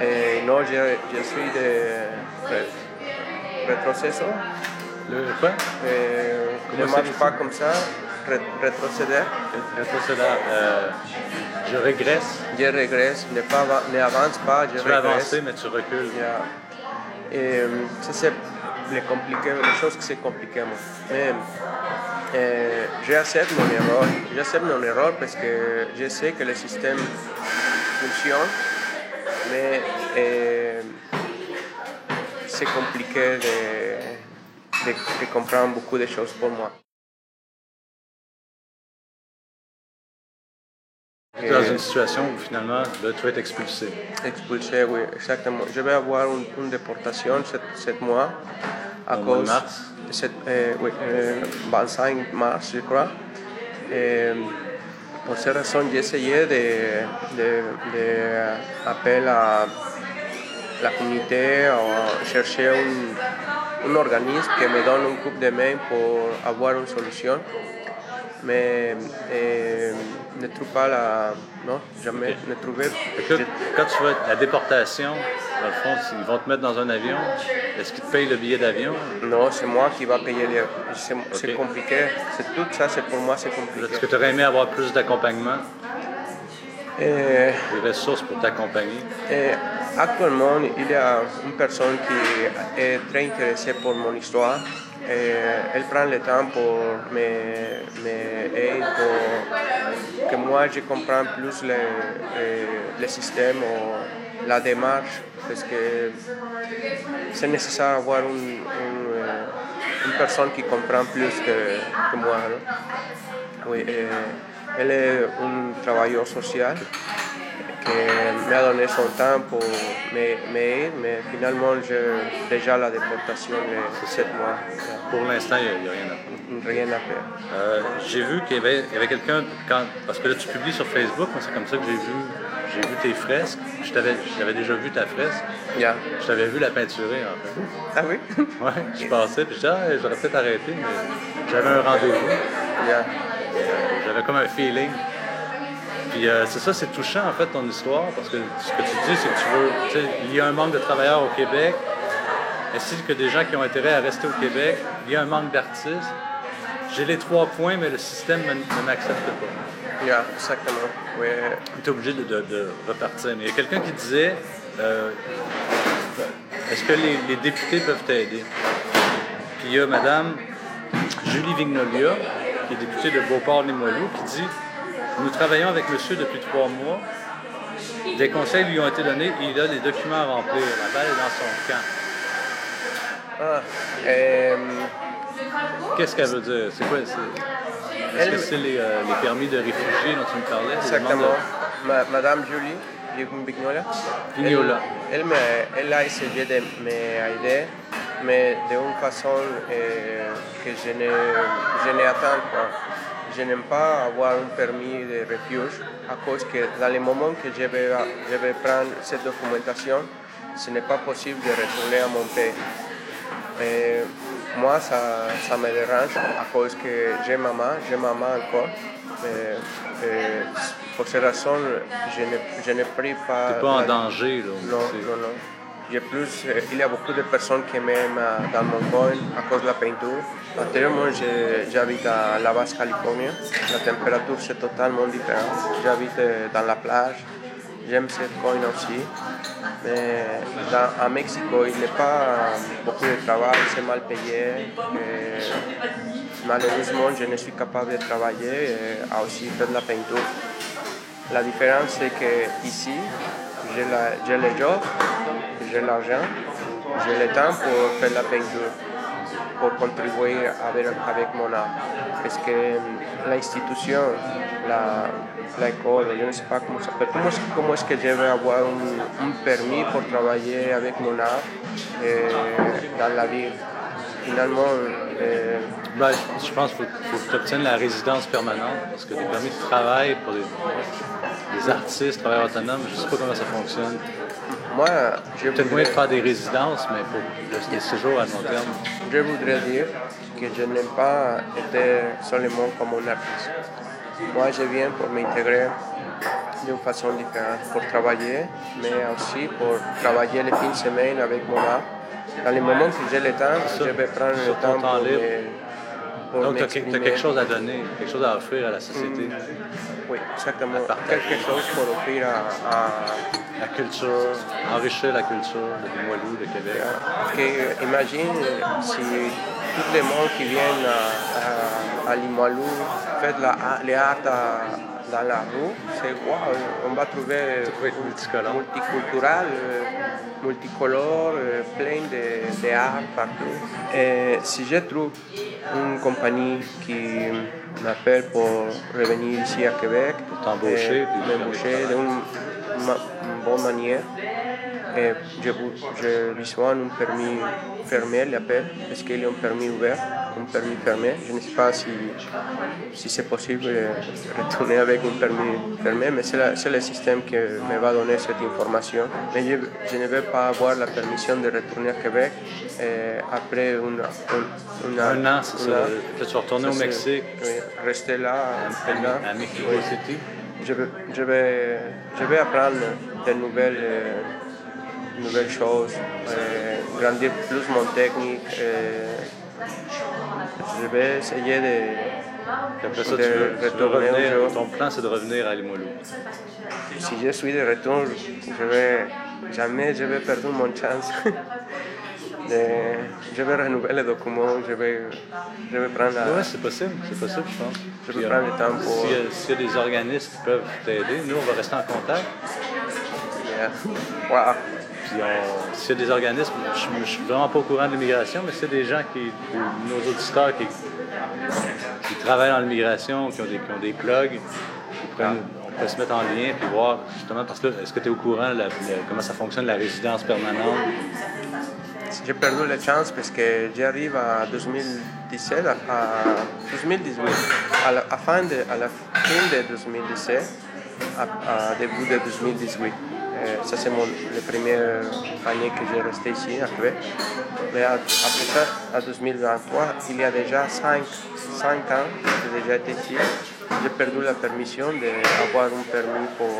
Et non, je, je suis de retroceso. Le quoi? Je ne marche pas comme ça, rétrocéder. Rétrocédant. Euh, je régresse. Je regrette, ne, pas, ne avance pas, je Tu veux regrette. avancer, mais tu recules. Yeah. Et euh, ça, c'est les, les choses qui sont compliquées. moi. Mais j'accepte mon erreur. J'accepte mon erreur parce que je sais que le système fonctionne, mais euh, c'est compliqué de, de, de comprendre beaucoup de choses pour moi. Dans une situation où finalement, là, tu vas être expulsé. Expulsé, oui, exactement. Je vais avoir une, une déportation cette mois à Au de cause mars? cette, euh, oui, euh, 25 mars, je crois. Et pour cette raison, j'ai essayé de, de, de appeler à la communauté à chercher un, un organisme qui me donne un coup de main pour avoir une solution. Mais euh, ne trouve pas la. Non, jamais. Ne là, quand tu vas être la déportation, dans le fond, ils vont te mettre dans un avion. Est-ce qu'ils te payent le billet d'avion? Non, c'est moi qui va payer les. C'est compliqué. C'est tout ça, c'est pour moi, c'est Est-ce compliqué. que tu aurais aimé avoir plus d'accompagnement, Et, des ressources pour t'accompagner? et actuellement, il y a une personne qui est très intéressée pour mon histoire. Elle prend le temps pour m'aider, pour que moi je comprenne plus le, le système ou la démarche, parce que c'est nécessaire d'avoir une, personne qui comprend plus que, moi. elle est un travailleur social qui m'a donné son temps pour m'aider, mais finalement, j'ai déjà la déportation de 7 mois. Pour l'instant, il n'y a, rien à faire. Rien à faire. Euh, j'ai vu qu'il y avait, avait quelqu'un, quand- parce que là tu publies sur Facebook, c'est comme ça que j'ai vu, j'ai vu tes fresques. Je t'avais, j'avais déjà vu ta fresque. Yeah. Je t'avais vu la peinturer en fait. Ah oui? Ouais, je passais, puis je ah, j'aurais peut-être arrêté, mais j'avais un rendez-vous. Yeah. J'avais comme un feeling. Puis euh, c'est ça, c'est touchant en fait ton histoire, parce que ce que tu dis, c'est que tu veux, tu sais, il y a un manque de travailleurs au Québec, ainsi que des gens qui ont intérêt à rester au Québec, il y a un manque d'artistes. J'ai les trois points, mais le système me- ne m'accepte pas. Yeah, exactement. Oui. Tu es obligé de, de- de repartir. Mais il y a quelqu'un qui disait euh, est-ce que les, les députés peuvent t'aider? Puis il y a Madame Julie Vignolia, qui est députée de Beauport-Limoilou, qui dit Nous travaillons avec monsieur depuis trois mois. Des conseils lui ont été donnés et il a des documents à remplir. La balle est dans son camp. Ah, euh, Qu'est-ce qu'elle veut dire? C'est quoi Est-ce que c'est les, euh, les permis de réfugiés dont tu me parlais? Exactement. de- Ma- Madame Julie Vignola. Vignola. Elle, elle, a essayé de m'aider, mais d'une façon euh, que je je n'attends pas. Je n'aime pas avoir un permis de refuge à cause que dans le moment que je vais, je vais prendre cette documentation, ce n'est pas possible de retourner à mon pays. Et moi, ça, ça me dérange à cause que j'ai maman, j'ai maman encore. Et pour cette raison, je ne, je ne prie pas. T'es pas en danger, là. Non, c'est- non, non. J'ai plus, euh, il y a beaucoup de personnes qui m'aiment euh, dans mon coin à cause de la peinture. Je- j'habite à La Basse Californie. La température, c'est totalement différent. J'habite euh, dans la plage. J'aime ce coin aussi. Mais à Mexico, il n'y a pas euh, beaucoup de travail, c'est mal payé. Malheureusement, je ne suis capable de travailler et aussi faire de la peinture. La différence, c'est que ici, j'ai la- j'ai le job, j'ai l'argent, j'ai le temps pour faire la peinture, pour contribuer avec, avec mon art. Parce que hum, l'institution, l'école, je ne sais pas comment ça s'appelle, comment, comment est-ce que je vais avoir un, permis pour travailler avec mon art euh, dans la ville? Finalement, euh, Ben, je pense qu'il faut, que tu obtiennes la résidence permanente parce que des permis de travail pour des artistes, travailleurs autonomes, je ne sais pas comment ça fonctionne. Moi, je Peut-être moyen de voudrais- faire des résidences, mais pour des séjours à long terme. Je voudrais dire que je n'aime pas être seulement comme un artiste. Moi, je viens pour m'intégrer d'une façon différente, pour travailler, mais aussi pour travailler les fins de semaine avec mon art. Dans les moments que j'ai le temps, je vais prendre le temps temps pour, libre. me- Donc, tu as, quelque chose à donner, quelque chose à offrir à la société. Oui, exactement. Quelque chose pour offrir à, à- La culture, enrichir la culture de Limoilou, de Québec. que, euh, imagine si tout le monde qui vient à, à, à Limoilou fait la, les arts à- dans la rue, c'est wow, on va trouver multicolore. multiculturel, euh, multicolore, euh, plein de, de arts partout. Et si je trouve une compagnie qui m'appelle pour revenir ici à Québec, Pour t'embaucher, m'embaucher d'une bonne manière, et je, je besoin un permis fermé, il appelle, parce qu'il y a un permis ouvert, un permis fermé. Je ne sais pas si, si c'est possible de retourner avec un permis fermé, mais c'est le système qui me va donner cette information. Mais je, je ne vais pas avoir la permission de retourner à Québec et après une, un, Un an, c'est ça. Retourner au Mexique, oui, rester là un an. à Mexico Oui. City. Je vais, je vais, je vais apprendre de nouvelles, euh, nouvelles choses, euh, grandir plus mon technique. euh, je vais essayer de, après ça, de tu veux, tu veux retourner au revenir. Ton plan, c'est de revenir à Limoilou. Si je suis de retour, je vais, jamais je vais perdre mon chance. de- je vais renouveler les documents, je vais, je vais prendre la... Oui, c'est possible, c'est possible, je pense. Euh, prendre le temps pour- S'il y, y a des organismes qui peuvent t'aider, nous, on va rester en contact. Yeah. Wow. Puis a des organismes, je ne suis vraiment pas au courant de l'immigration, mais a des gens qui, nos auditeurs qui, travaillent dans l'immigration, qui ont des, plugs, on peut se mettre en lien puis voir justement parce que est-ce que tu es au courant de la- la- comment ça fonctionne la résidence permanente? J'ai perdu la chance parce que j'arrive à 2017, à, à 2018, à la, fin de, à la fin de 2017, à, à début de 2018. Euh, ça, c'est mon la première année que j'ai resté ici à Québec. Mais à- après ça, à 2023, il y a déjà 5, ans que j'ai déjà été ici. J'ai perdu la permission d'avoir un permis pour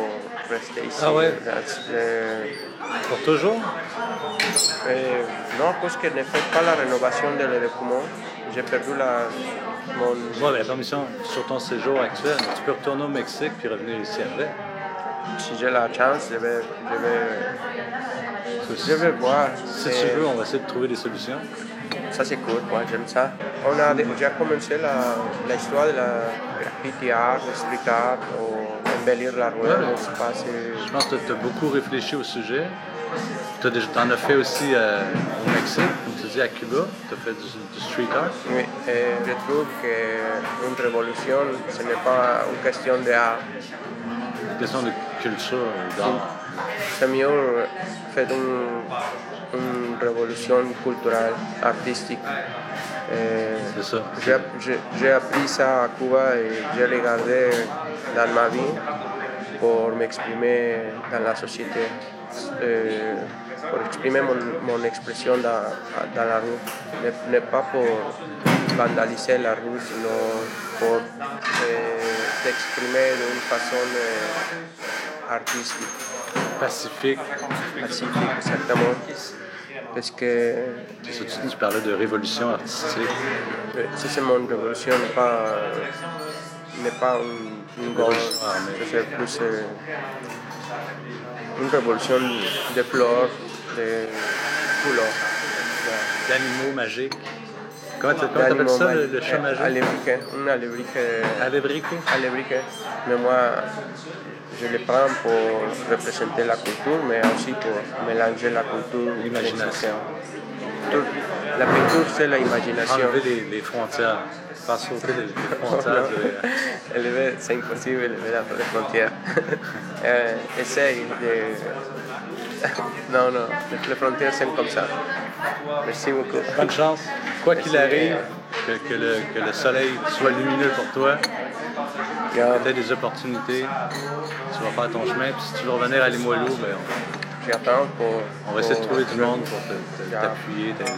rester ici. Ah ouais? Euh, Pour toujours? euh, non, parce que ne fait pas la rénovation de les documents. J'ai perdu la, mon... La permission sur ton séjour actuel, tu peux retourner au Mexique puis revenir ici après. Si j'ai la chance, je vais, je vais, je vais voir. Si tu veux, on va essayer de trouver des solutions. Ça, c'est cool, moi, j'aime ça. On a déjà commencé la- l'histoire de la graffiti art, le street art, ou embellir la rue. Ouais. Je sais pas, c'est- Je pense que tu as beaucoup réfléchi au sujet. Tu en as fait aussi euh, au Mexique, comme tu dis, à Cuba. Tu as fait du, du street art. Oui, et je trouve qu'une révolution, ce n'est pas une question d'art. Une question de culture, mieux faire une, une révolution culturelle, artistique. C'est ça. J'ai appris ça à Cuba et j'ai regardé dans ma vie pour m'exprimer dans la société. Euh, pour exprimer mon, mon expression dans, dans, la rue. Ne, ne, pas pour vandaliser la rue, sinon pour euh, s'exprimer d'une façon euh, artistique. Pacifique. Pacifique, exactement. Parce que. Tu, tu parlais de révolution artistique. Si c'est mon révolution, n'est pas, n'est pas une, une gauche. C'est plus euh, une révolution de fleurs, de couleurs. D'animaux magiques. Comment tu appelles ça, le, le chat magique? Alébrique. Un alébrique. Alébrique? Alébrique. Mais moi, je le prends pour représenter la culture, mais aussi pour mélanger la culture et l'imagination. La peinture, c'est l'imagination. Enlever les, les, frontières, faire sauter les, les frontières. de... C'est impossible, élever les frontières. euh, essaye de. non, non, les frontières sont comme ça. Merci beaucoup. Bonne chance. Quoi qu'il arrive, que, que, le, que le soleil soit lumineux pour toi, Yeah. peut-être des opportunités, tu vas faire ton chemin, puis si tu veux revenir à Limoilou, ben, on, pour. on va essayer de trouver du monde pour t'appuyer, t'aider.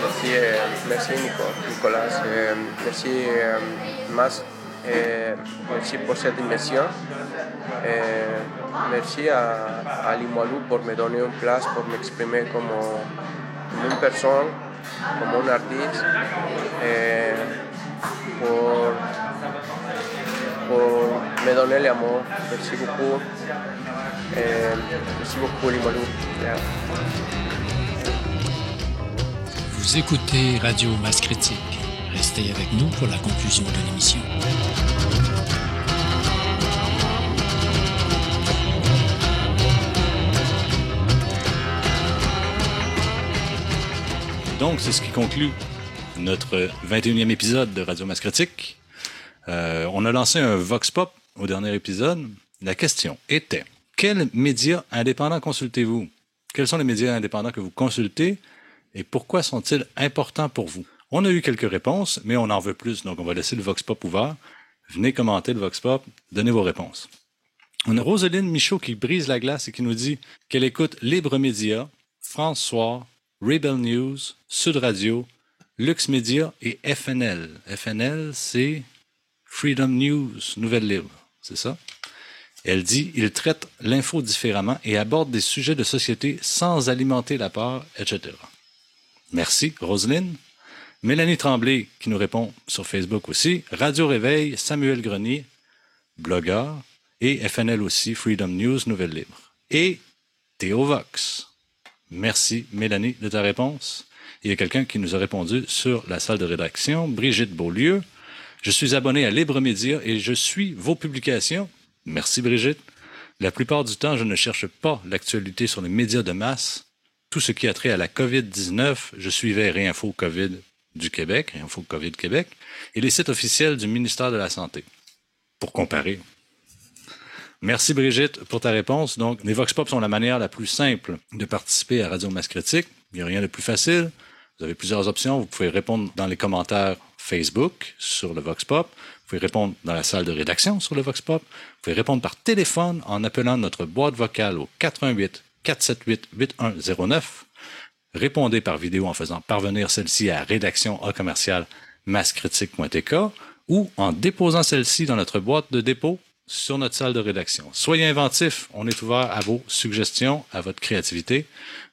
Merci, euh, merci Nico, Nicolas. Euh, merci euh, Mas. Merci pour cette émission. Merci à, à Limoilou pour me donner une place pour m'exprimer comme une personne, comme un artiste. Et pour, pour me donner l'amour. Merci beaucoup. Et merci beaucoup Limoilou. Yeah. Vous écoutez Radio Masse Critique. Restez avec nous pour la conclusion de l'émission. Donc, c'est ce qui conclut notre 21e épisode de Radio Masse Critique. Euh, on a lancé un Vox Pop au dernier épisode. La question était quels médias indépendants consultez-vous? Quels sont les médias indépendants que vous consultez et pourquoi sont-ils importants pour vous? On a eu quelques réponses, mais on en veut plus, donc on va laisser le Vox Pop ouvert. Venez commenter le Vox Pop, donnez vos réponses. On a Roseline Michaud qui brise la glace et qui nous dit qu'elle écoute Libre Média, France Soir, Rebel News, Sud Radio, Lux Media et FNL. FNL, c'est Freedom News, Nouvelle Libre, c'est ça? Elle dit, il traite l'info différemment et aborde des sujets de société sans alimenter la peur, etc. Merci, Roselyne. Mélanie Tremblay, qui nous répond sur Facebook aussi. Radio Réveil, Samuel Grenier, blogueur. Et FNL aussi, Freedom News, Nouvelle Libre. Et Théo Vox. Merci, Mélanie, de ta réponse. Il y a quelqu'un qui nous a répondu sur la salle de rédaction, Brigitte Beaulieu. Je suis abonné à Libre Média et je suis vos publications. Merci, Brigitte. La plupart du temps, je ne cherche pas l'actualité sur les médias de masse. Tout ce qui a trait à la COVID-19, je suivais Réinfo COVID du Québec, Réinfo COVID Québec, et les sites officiels du ministère de la Santé. Pour comparer. Merci Brigitte pour ta réponse. Donc, les Vox Pop sont la manière la plus simple de participer à Radio Masse Critique. Il n'y a rien de plus facile. Vous avez plusieurs options. Vous pouvez répondre dans les commentaires Facebook sur le Vox Pop. Vous pouvez répondre dans la salle de rédaction sur le Vox Pop. Vous pouvez répondre par téléphone en appelant notre boîte vocale au 88 478 8109. Répondez par vidéo en faisant parvenir celle-ci à rédaction à commercial ou en déposant celle-ci dans notre boîte de dépôt sur notre salle de rédaction. Soyez inventifs, on est ouvert à vos suggestions, à votre créativité.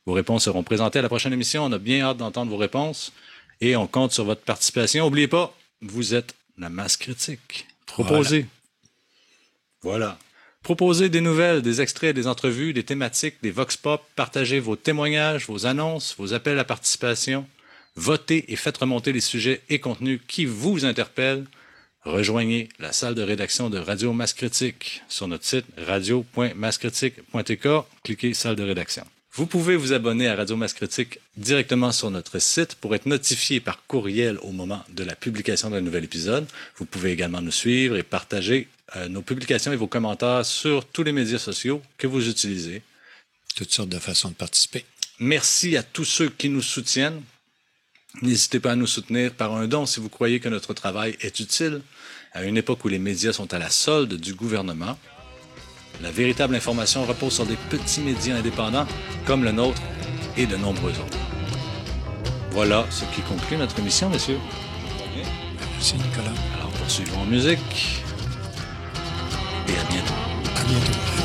Vos réponses seront présentées à la prochaine émission. On a bien hâte d'entendre vos réponses et on compte sur votre participation. N'oubliez pas, vous êtes la masse critique. Proposez. Voilà. voilà. Proposez des nouvelles, des extraits, des entrevues, des thématiques, des vox pop. Partagez vos témoignages, vos annonces, vos appels à participation. Votez et faites remonter les sujets et contenus qui vous interpellent. Rejoignez la salle de rédaction de Radio Masse Critique sur notre site radio.mascritique.tk. Cliquez salle de rédaction. Vous pouvez vous abonner à Radio Masse Critique directement sur notre site pour être notifié par courriel au moment de la publication d'un nouvel épisode. Vous pouvez également nous suivre et partager euh, nos publications et vos commentaires sur tous les médias sociaux que vous utilisez. Toutes sortes de façons de participer. Merci à tous ceux qui nous soutiennent. N'hésitez pas à nous soutenir par un don si vous croyez que notre travail est utile à une époque où les médias sont à la solde du gouvernement. La véritable information repose sur des petits médias indépendants comme le nôtre et de nombreux autres. Voilà ce qui conclut notre émission, messieurs. Merci, Nicolas. Alors poursuivons en musique et à bientôt. À bientôt.